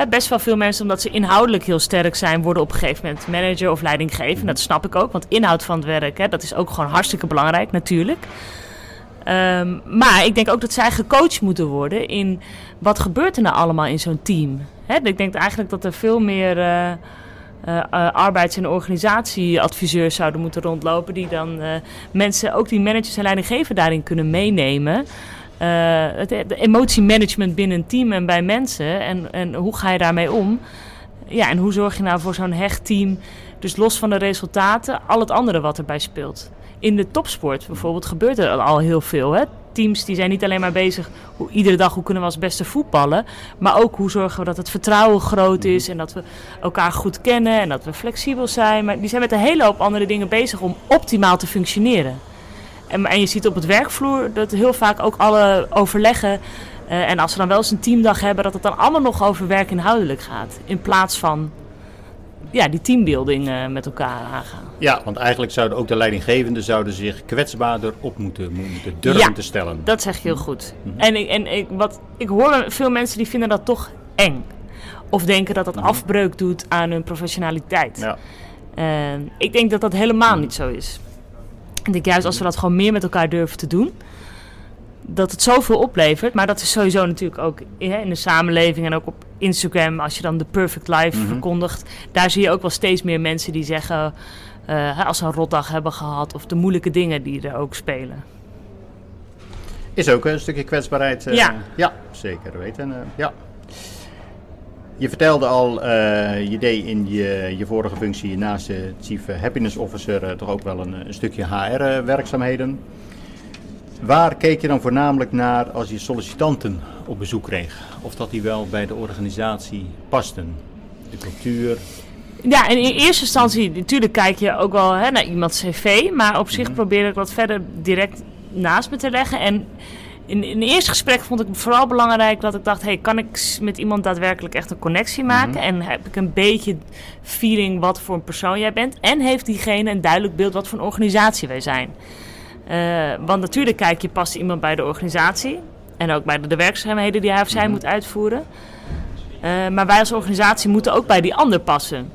Best wel veel mensen, omdat ze inhoudelijk heel sterk zijn, worden op een gegeven moment manager of leidinggevend. Dat snap ik ook, want inhoud van het werk, dat is ook gewoon hartstikke belangrijk natuurlijk. Ehm, maar ik denk ook dat zij gecoacht moeten worden in wat gebeurt er nou allemaal in zo'n team. Hè, ik denk eigenlijk dat er veel meer eh, eh, eh, arbeids- en organisatieadviseurs zouden moeten rondlopen. Die dan eh, mensen, ook die managers en leidinggevenden daarin kunnen meenemen. Het, de emotiemanagement binnen een team en bij mensen. En, en hoe ga je daarmee om? Ja, en hoe zorg je nou voor zo'n hecht team? Dus los van de resultaten, al het andere wat erbij speelt. In de topsport bijvoorbeeld gebeurt er al heel veel. Hè? Teams die zijn niet alleen maar bezig hoe, iedere dag hoe kunnen we als beste voetballen. Maar ook hoe zorgen we dat het vertrouwen groot is. En dat we elkaar goed kennen en dat we flexibel zijn. Maar die zijn met een hele hoop andere dingen bezig om optimaal te functioneren. En, en je ziet op het werkvloer dat heel vaak ook alle overleggen. eh, en als we dan wel eens een teamdag hebben, dat het dan allemaal nog over werkinhoudelijk gaat. In plaats van ja, die teambuilding eh, met elkaar aangaan. Ja, want eigenlijk zouden ook de leidinggevenden zouden zich kwetsbaarder op moeten, moeten durven Ja, te stellen. Dat zeg je heel goed. En, ik, en ik, wat, ik hoor veel mensen die vinden dat toch eng. Of denken dat dat afbreuk doet aan hun professionaliteit. Ja. En ik denk dat dat helemaal niet zo is. Ik denk juist als we dat gewoon meer met elkaar durven te doen, dat het zoveel oplevert. Maar dat is sowieso natuurlijk ook in, hè, in de samenleving en ook op Instagram, als je dan de perfect life verkondigt, daar zie je ook wel steeds meer mensen die zeggen, eh, als ze een rotdag hebben gehad of de moeilijke dingen die er ook spelen. Is ook een stukje kwetsbaarheid. eh, Ja. ja, zeker weten. eh, ja. Je vertelde al, je deed in je, je vorige functie naast de Chief Happiness Officer toch ook wel een, een stukje HR-werkzaamheden. Waar keek je dan voornamelijk naar als je sollicitanten op bezoek kreeg? Of dat die wel bij de organisatie pasten? De cultuur? Ja, en in eerste instantie, natuurlijk kijk je ook wel hè, naar iemands cv. Maar op zich probeer ik dat verder direct naast me te leggen. En in, in het eerste gesprek vond ik vooral belangrijk dat ik dacht... Hey, kan ik met iemand daadwerkelijk echt een connectie maken? En heb ik een beetje feeling wat voor een persoon jij bent? En heeft diegene een duidelijk beeld wat voor een organisatie wij zijn? Eh, want natuurlijk kijk je, past iemand bij de organisatie? En ook bij de, de werkzaamheden die hij of zij moet uitvoeren. Eh, maar wij als organisatie moeten ook bij die ander passen.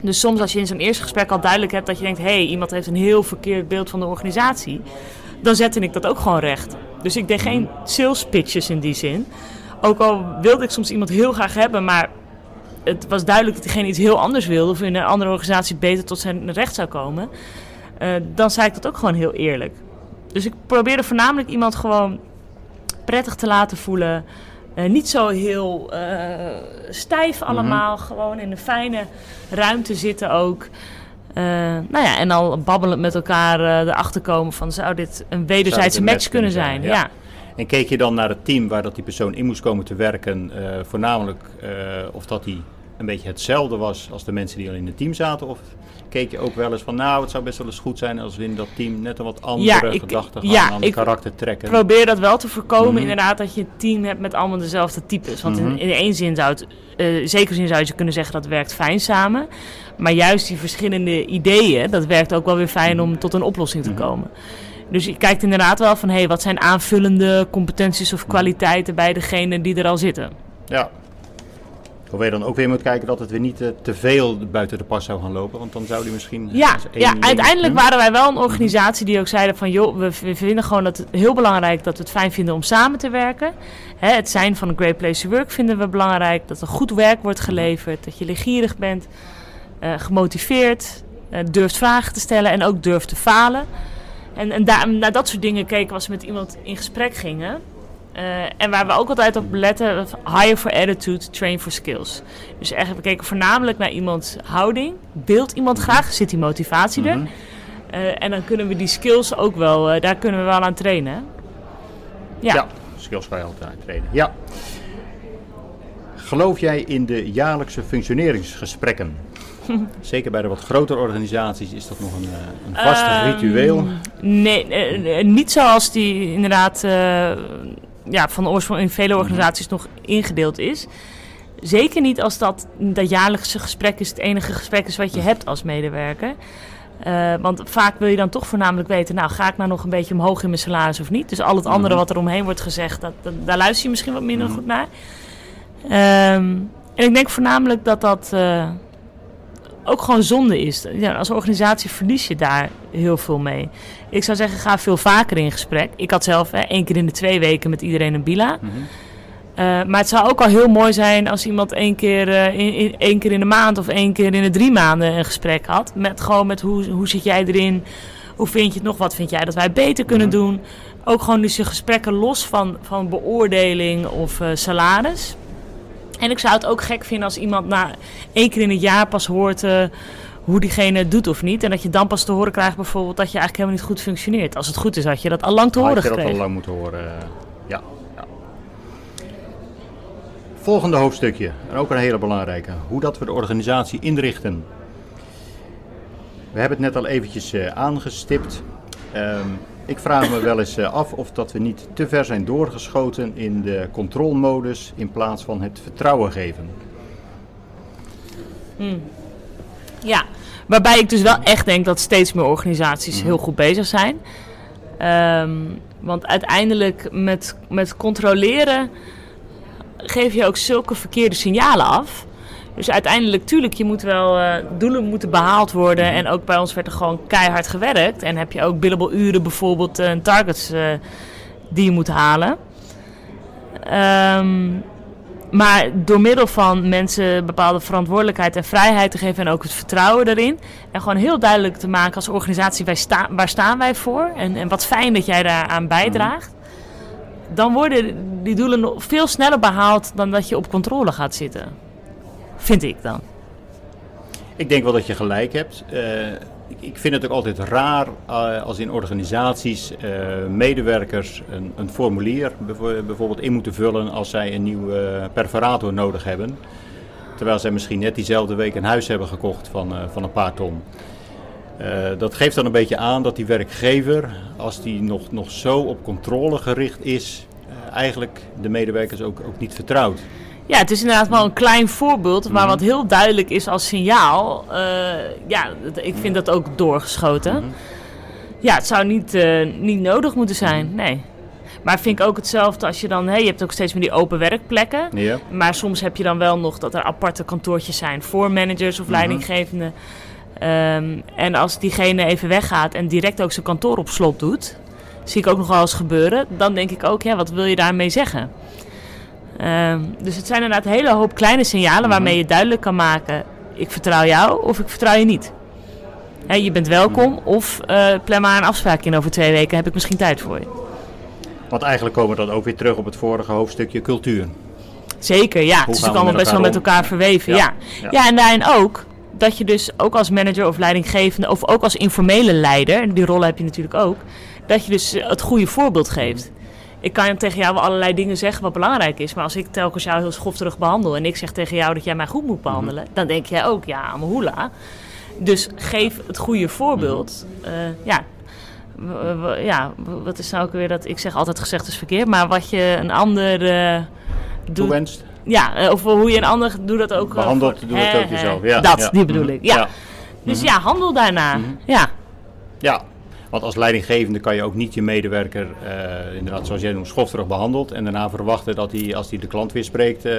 Dus soms als je in zo'n eerste gesprek al duidelijk hebt dat je denkt... hé, hey, iemand heeft een heel verkeerd beeld van de organisatie... dan zette ik dat ook gewoon recht. Dus ik deed geen sales pitches in die zin. Ook al wilde ik soms iemand heel graag hebben... maar het was duidelijk dat diegene iets heel anders wilde... of in een andere organisatie beter tot zijn recht zou komen... eh, dan zei ik dat ook gewoon heel eerlijk. Dus ik probeerde voornamelijk iemand gewoon prettig te laten voelen... Eh, niet zo heel eh, stijf allemaal, gewoon in een fijne ruimte zitten ook. Nou ja, en al babbelend met elkaar erachter komen van zou dit een wederzijdse match, match kunnen zijn? zijn, Ja. ja. En keek je dan naar het team waar dat die persoon in moest komen te werken, voornamelijk of dat die een beetje hetzelfde was als de mensen die al in het team zaten? Of keek je ook wel eens van, nou, het zou best wel eens goed zijn als we in dat team net een wat andere ik- gedachten gaan ja, aan ik karakter trekken? probeer dat wel te voorkomen, Mhm. inderdaad, dat je een team hebt met allemaal dezelfde types. Want Mhm. in, in één zin zou het, in zekere zin zou je kunnen zeggen dat werkt fijn samen. Maar juist die verschillende ideeën, dat werkt ook wel weer fijn om tot een oplossing te Mhm. komen. Dus je kijkt inderdaad wel van, hé, hey, wat zijn aanvullende competenties of kwaliteiten bij degene die er al zitten. Ja. Hoewel je dan ook weer moet kijken dat het weer niet eh, te veel buiten de pas zou gaan lopen. Want dan zou die misschien... Ja, één ja ding- uiteindelijk Hm? waren wij wel een organisatie die ook zeiden van... joh, we, vinden gewoon dat het heel belangrijk dat we het fijn vinden om samen te werken. Hè, het zijn van een great place to work vinden we belangrijk. Dat er goed werk wordt geleverd. Dat je leergierig bent, eh, gemotiveerd, eh, durft vragen te stellen en ook durft te falen. En, en daar, naar dat soort dingen keken we als we met iemand in gesprek gingen. Eh, en waar we ook altijd op letten, hire for attitude, train for skills. Dus echt, we keken voornamelijk naar iemands houding. Beeldt iemand graag? Zit die motivatie er? Mhm. Eh, en dan kunnen we die skills ook wel, eh, daar kunnen we wel aan trainen. Ja. Ja, skills kan je altijd trainen. Ja. Geloof jij in de jaarlijkse functioneringsgesprekken? Zeker bij de wat grotere organisaties is dat nog een, een vast Ehm, ritueel. Nee, niet zoals die inderdaad ja, van oorsprong in vele organisaties nog ingedeeld is. Zeker niet als dat, dat jaarlijkse gesprek is het enige gesprek is wat je hebt als medewerker. Eh, want vaak wil je dan toch voornamelijk weten, nou ga ik nou nog een beetje omhoog in mijn salaris of niet? Dus al het andere Mhm. wat er omheen wordt gezegd, dat, dat- daar luister je misschien wat minder goed naar. Ehm, en ik denk voornamelijk dat dat eh, ook gewoon zonde is. Ja, als organisatie verlies je daar heel veel mee. Ik zou zeggen, ga veel vaker in gesprek. Ik had zelf hè, één keer in de twee weken met iedereen een bila. Mhm. Eh, maar het zou ook al heel mooi zijn als iemand één keer, eh, in, in- één keer in de maand of één keer in de drie maanden een gesprek had. Met gewoon met hoe, hoe zit jij erin? Hoe vind je het nog? Wat vind jij dat wij beter kunnen Mhm. doen? Ook gewoon dus je gesprekken los van, van beoordeling of eh, salaris. En ik zou het ook gek vinden als iemand na één keer in het jaar pas hoort eh, hoe diegene het doet of niet. En dat je dan pas te horen krijgt bijvoorbeeld dat je eigenlijk helemaal niet goed functioneert. Als het goed is had je dat al lang te horen Had je dat al gekregen. lang moeten horen. eh, Ja, ja. Volgende hoofdstukje, en ook een hele belangrijke. Hoe dat we de organisatie inrichten. We hebben het net al eventjes eh, aangestipt. Ehm, ik vraag me wel eens eh, af of dat we niet te ver zijn doorgeschoten in de controlmodus in plaats van het vertrouwen geven. Ja, waarbij ik dus wel echt denk dat steeds meer organisaties Mhm. heel goed bezig zijn. Ehm, want uiteindelijk met, met controleren geef je ook zulke verkeerde signalen af. Dus uiteindelijk, tuurlijk, je moet wel eh, doelen moeten behaald worden. Mhm. En ook bij ons werd er gewoon keihard gewerkt. En heb je ook billable uren bijvoorbeeld eh, en targets eh, die je moet halen. Ehm, maar door middel van mensen bepaalde verantwoordelijkheid en vrijheid te geven en ook het vertrouwen erin. En gewoon heel duidelijk te maken als organisatie, wij sta, waar staan wij voor? En, en wat fijn dat jij daaraan bijdraagt. Dan worden die doelen veel sneller behaald dan dat je op controle gaat zitten. Vind ik dan. Ik denk wel dat je gelijk hebt. Eh, ik, ik vind het ook altijd raar eh, als in organisaties eh, medewerkers een, een formulier bijvo- bijvoorbeeld in moeten vullen als zij een nieuwe perforator nodig hebben. Terwijl zij misschien net diezelfde week een huis hebben gekocht van, van een paar ton. Dat geeft dan een beetje aan dat die werkgever, als die nog, nog zo op controle gericht is, eigenlijk de medewerkers ook, ook niet vertrouwt. Ja, het is inderdaad wel een klein voorbeeld, maar Mhm. wat heel duidelijk is als signaal. eh, ja, ik vind dat ook doorgeschoten. Mhm. Ja, het zou niet, eh, niet nodig moeten zijn, nee. Maar vind ik ook hetzelfde als je dan, hè, je hebt ook steeds meer die open werkplekken. Ja. Maar soms heb je dan wel nog dat er aparte kantoortjes zijn voor managers of Mhm. leidinggevenden. Ehm, en als diegene even weggaat en direct ook zijn kantoor op slot doet, zie ik ook nog wel eens gebeuren. Dan denk ik ook, ja, wat wil je daarmee zeggen? Ehm, dus het zijn inderdaad een hele hoop kleine signalen waarmee je duidelijk kan maken: ik vertrouw jou of ik vertrouw je niet. Je bent welkom of eh, plan maar een afspraak in over twee weken, heb ik misschien tijd voor je. Want eigenlijk komen we dan ook weer terug op het vorige hoofdstukje cultuur. Zeker, ja. het is natuurlijk we allemaal best wel met elkaar verweven. Ja, Ja. ja. Ja. en daarin ook dat je dus ook als manager of leidinggevende of ook als informele leider, die rol heb je natuurlijk ook, dat je dus het goede voorbeeld geeft. Ik kan tegen jou wel allerlei dingen zeggen wat belangrijk is. Maar als ik telkens jou heel schofterig behandel en ik zeg tegen jou dat jij mij goed moet behandelen, dan denk jij ook, ja, Amahula. Dus geef het goede voorbeeld. Eh, ja. ja, wat is nou ook weer dat ik zeg altijd gezegd is verkeerd, maar wat je een ander eh, doet. Toewenst. Ja, eh, of hoe je een ander doet dat ook. eh, Behandelt, voor- doe dat hè, ook jezelf. Ja, dat, ja. die bedoel Mhm. ik. Ja. Dus ja, handel daarna. Ja. Ja, want als leidinggevende kan je ook niet je medewerker, eh, inderdaad zoals jij noemt, schofterig behandeld. En daarna verwachten dat hij, als hij de klant weer spreekt, eh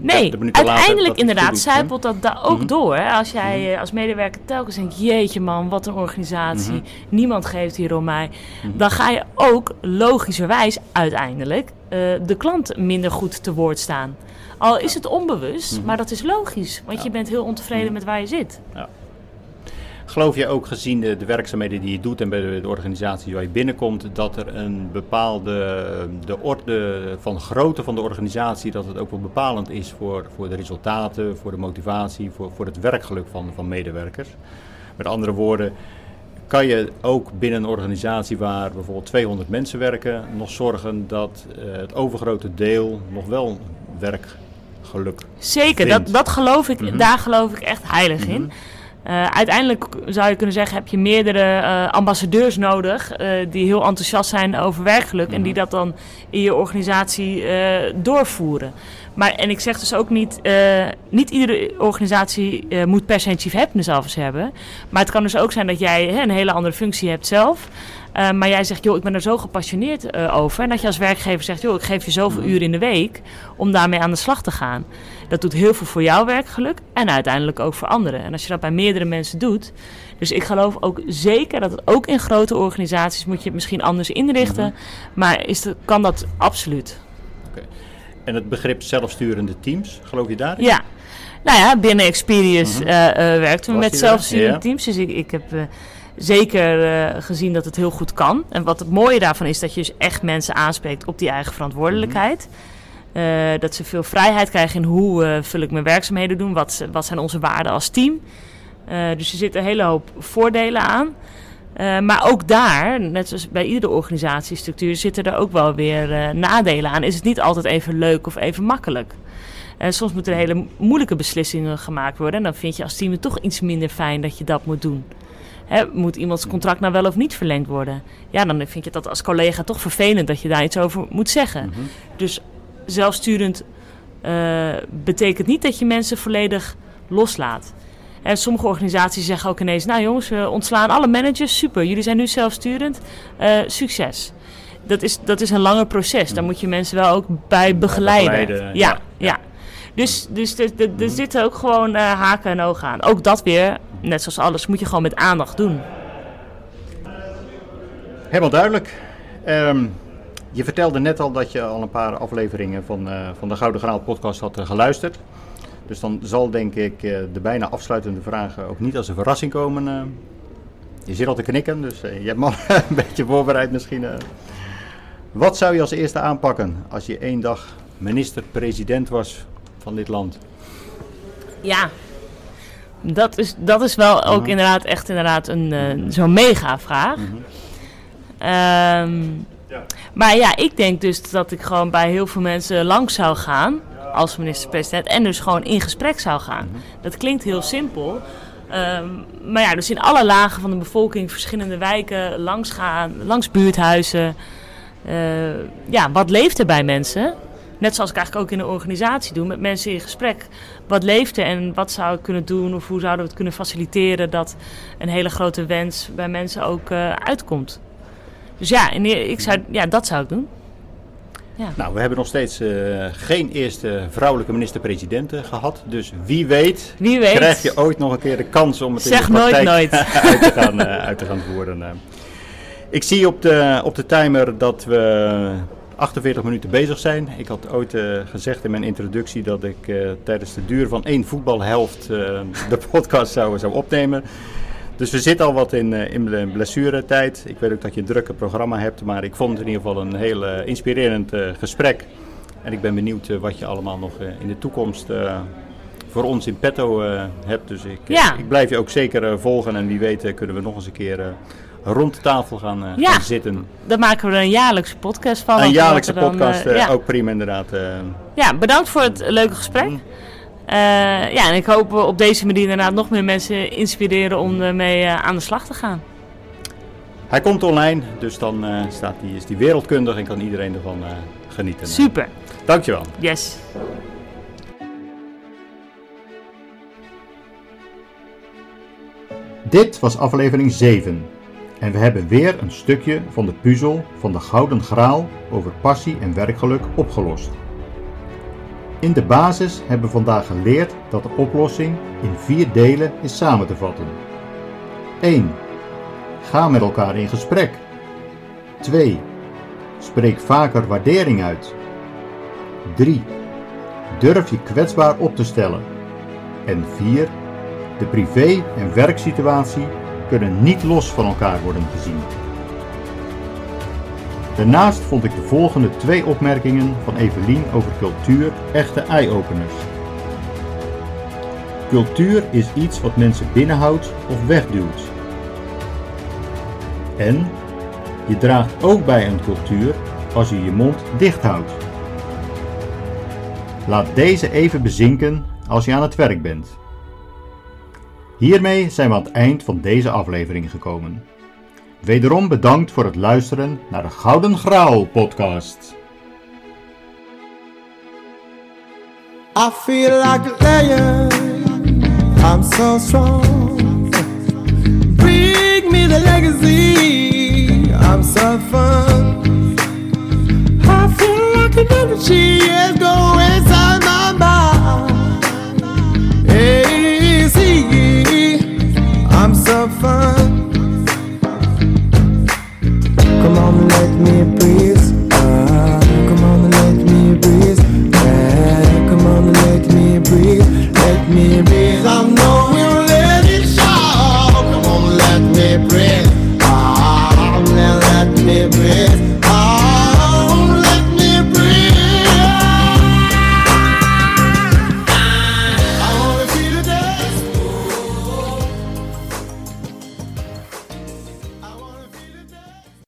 Nee, 30 minuten later... uiteindelijk inderdaad zijpelt dat daar ook Mhm. door. Hè? Als jij eh, als medewerker telkens denkt, jeetje man, wat een organisatie. Mhm. Niemand geeft hier om mij. Dan ga je ook logischerwijs uiteindelijk de klant minder goed te woord staan. Al is het onbewust, maar dat is logisch. Want Ja. je bent heel ontevreden met waar je zit. Geloof je ook gezien de, de werkzaamheden die je doet en bij de, de organisatie waar je binnenkomt, dat er een bepaalde de orde van grootte van de organisatie, dat het ook wel bepalend is voor, voor de resultaten, voor de motivatie, voor, voor het werkgeluk van, van medewerkers? Met andere woorden, kan je ook binnen een organisatie waar bijvoorbeeld 200 mensen werken, nog zorgen dat eh, het overgrote deel nog wel werkgeluk Zeker, vindt. dat, dat geloof ik, Mhm. daar geloof ik echt heilig in. Eh, uiteindelijk zou je kunnen zeggen, heb je meerdere eh, ambassadeurs nodig eh, die heel enthousiast zijn over werkgeluk en die dat dan in je organisatie doorvoeren. Maar, en ik zeg dus ook niet, niet iedere organisatie moet per se een chief happiness officer hebben. Maar het kan dus ook zijn dat jij hè, een hele andere functie hebt zelf. Eh, maar jij zegt, joh, ik ben er zo gepassioneerd eh, over. En dat je als werkgever zegt, joh, ik geef je zoveel uren in de week om daarmee aan de slag te gaan. Dat doet heel veel voor jouw werkgeluk en uiteindelijk ook voor anderen. En als je dat bij meerdere mensen doet. Dus ik geloof ook zeker dat het ook in grote organisaties moet je het misschien anders inrichten. Maar is de, kan dat absoluut. En het begrip zelfsturende teams, geloof je daarin? Ja. Nou ja, binnen Experience eh, werkten we met zelfsturende Ja. teams. Dus ik, ik heb zeker eh, gezien dat het heel goed kan. En wat het mooie daarvan is dat je dus echt mensen aanspreekt op die eigen verantwoordelijkheid. Eh, dat ze veel vrijheid krijgen in hoe eh, vul ik mijn werkzaamheden doen. Wat, wat zijn onze waarden als team. Dus er zitten een hele hoop voordelen aan. Maar ook daar, net zoals bij iedere organisatiestructuur, zitten er ook wel weer nadelen aan. Is het niet altijd even leuk of even makkelijk? En soms moeten er hele moeilijke beslissingen gemaakt worden. En dan vind je als team het toch iets minder fijn dat je dat moet doen. Moet iemands contract nou wel of niet verlengd worden? Ja, dan vind je dat als collega toch vervelend dat je daar iets over moet zeggen. Dus zelfsturend eh, betekent niet dat je mensen volledig loslaat. En sommige organisaties zeggen ook ineens: Nou jongens, we ontslaan alle managers. Super, jullie zijn nu zelfsturend. Eh, succes. Dat is, dat is een langer proces. Daar moet je mensen wel ook bij begeleiden. begeleiden, ja, ja. ja. Dus, dus er, er, zitten ook gewoon eh, haken en ogen aan. Ook dat weer, net zoals alles, moet je gewoon met aandacht doen. Helemaal duidelijk. Ehm, je vertelde net al dat je al een paar afleveringen van, eh, van de Gouden Graal podcast had eh, geluisterd. Dus dan zal denk ik de bijna afsluitende vragen ook niet als een verrassing komen. je zit al te knikken, dus je hebt me al een beetje voorbereid misschien. Wat zou je als eerste aanpakken als je één dag minister-president was van dit land? Ja, dat is, dat is wel ook Mhm. inderdaad echt inderdaad een eh, zo'n mega vraag. Ehm, Ja. Maar ja, ik denk dus dat ik gewoon bij heel veel mensen langs zou gaan als minister-president en dus gewoon in gesprek zou gaan. Dat klinkt heel simpel. Ehm, maar ja, dus in alle lagen van de bevolking, verschillende wijken, langs gaan, langs buurthuizen. Eh, ja, wat leeft er bij mensen? Net zoals ik eigenlijk ook in een organisatie doe, met mensen in gesprek. Wat leeft er en wat zou ik kunnen doen of hoe zouden we het kunnen faciliteren dat een hele grote wens bij mensen ook eh, uitkomt? Dus ja, en ik zou, ja, dat zou ik doen. Nou, we hebben nog steeds eh, geen eerste vrouwelijke minister-president eh, gehad. Dus wie weet, Wie weet. krijg je ooit nog een keer de kans om het Zeg in de nooit praktijk nooit. uit, te gaan, uit te gaan voeren. Ik zie op de, op de timer dat we 48 minuten bezig zijn. Ik had ooit eh, gezegd in mijn introductie dat ik eh, tijdens de duur van één voetbalhelft eh, de podcast zou, zou opnemen. Dus we zitten al wat in, in de blessuretijd. Ik weet ook dat je een drukke programma hebt, maar ik vond het in ieder geval een heel inspirerend gesprek. En ik ben benieuwd wat je allemaal nog in de toekomst voor ons in petto hebt. Dus ik, Ja. ik blijf je ook zeker volgen en wie weet kunnen we nog eens een keer rond de tafel gaan, eh, Ja. gaan zitten. Daar maken we een jaarlijkse podcast van. Een jaarlijkse dan, podcast, eh, eh, ja. ook prima inderdaad. eh. Ja, bedankt voor het leuke gesprek. Mm. Eh, ja, en ik hoop op deze manier inderdaad nog meer mensen inspireren om ermee eh, aan de slag te gaan. Hij komt online, dus dan eh, staat die, is die wereldkundig en kan iedereen ervan eh, genieten. Super, Dankjewel. yes. Dit was aflevering 7. En we hebben weer een stukje van de puzzel van de Gouden Graal over passie en werkgeluk opgelost. In de basis hebben we vandaag geleerd dat de oplossing in vier delen is samen te vatten. 1. Ga met elkaar in gesprek. 2. Spreek vaker waardering uit. 3. Durf je kwetsbaar op te stellen. En 4. De privé- en werksituatie kunnen niet los van elkaar worden gezien. Daarnaast vond ik de volgende twee opmerkingen van Evelien over cultuur echte eye-openers. Cultuur is iets wat mensen binnenhoudt of wegduwt. En je draagt ook bij een cultuur als je je mond dicht houdt. Laat deze even bezinken als je aan het werk bent. Hiermee zijn we aan het eind van deze aflevering gekomen. Wederom bedankt voor het luisteren naar de Gouden Graal podcast. I feel like a lion. I'm so strong. Bring me the legacy. I'm so fun. I feel like an energy is going inside my fun. Come on, let me breathe. Ah, come on, let me breathe. Yeah, come on, let me breathe. Let me breathe. I'm no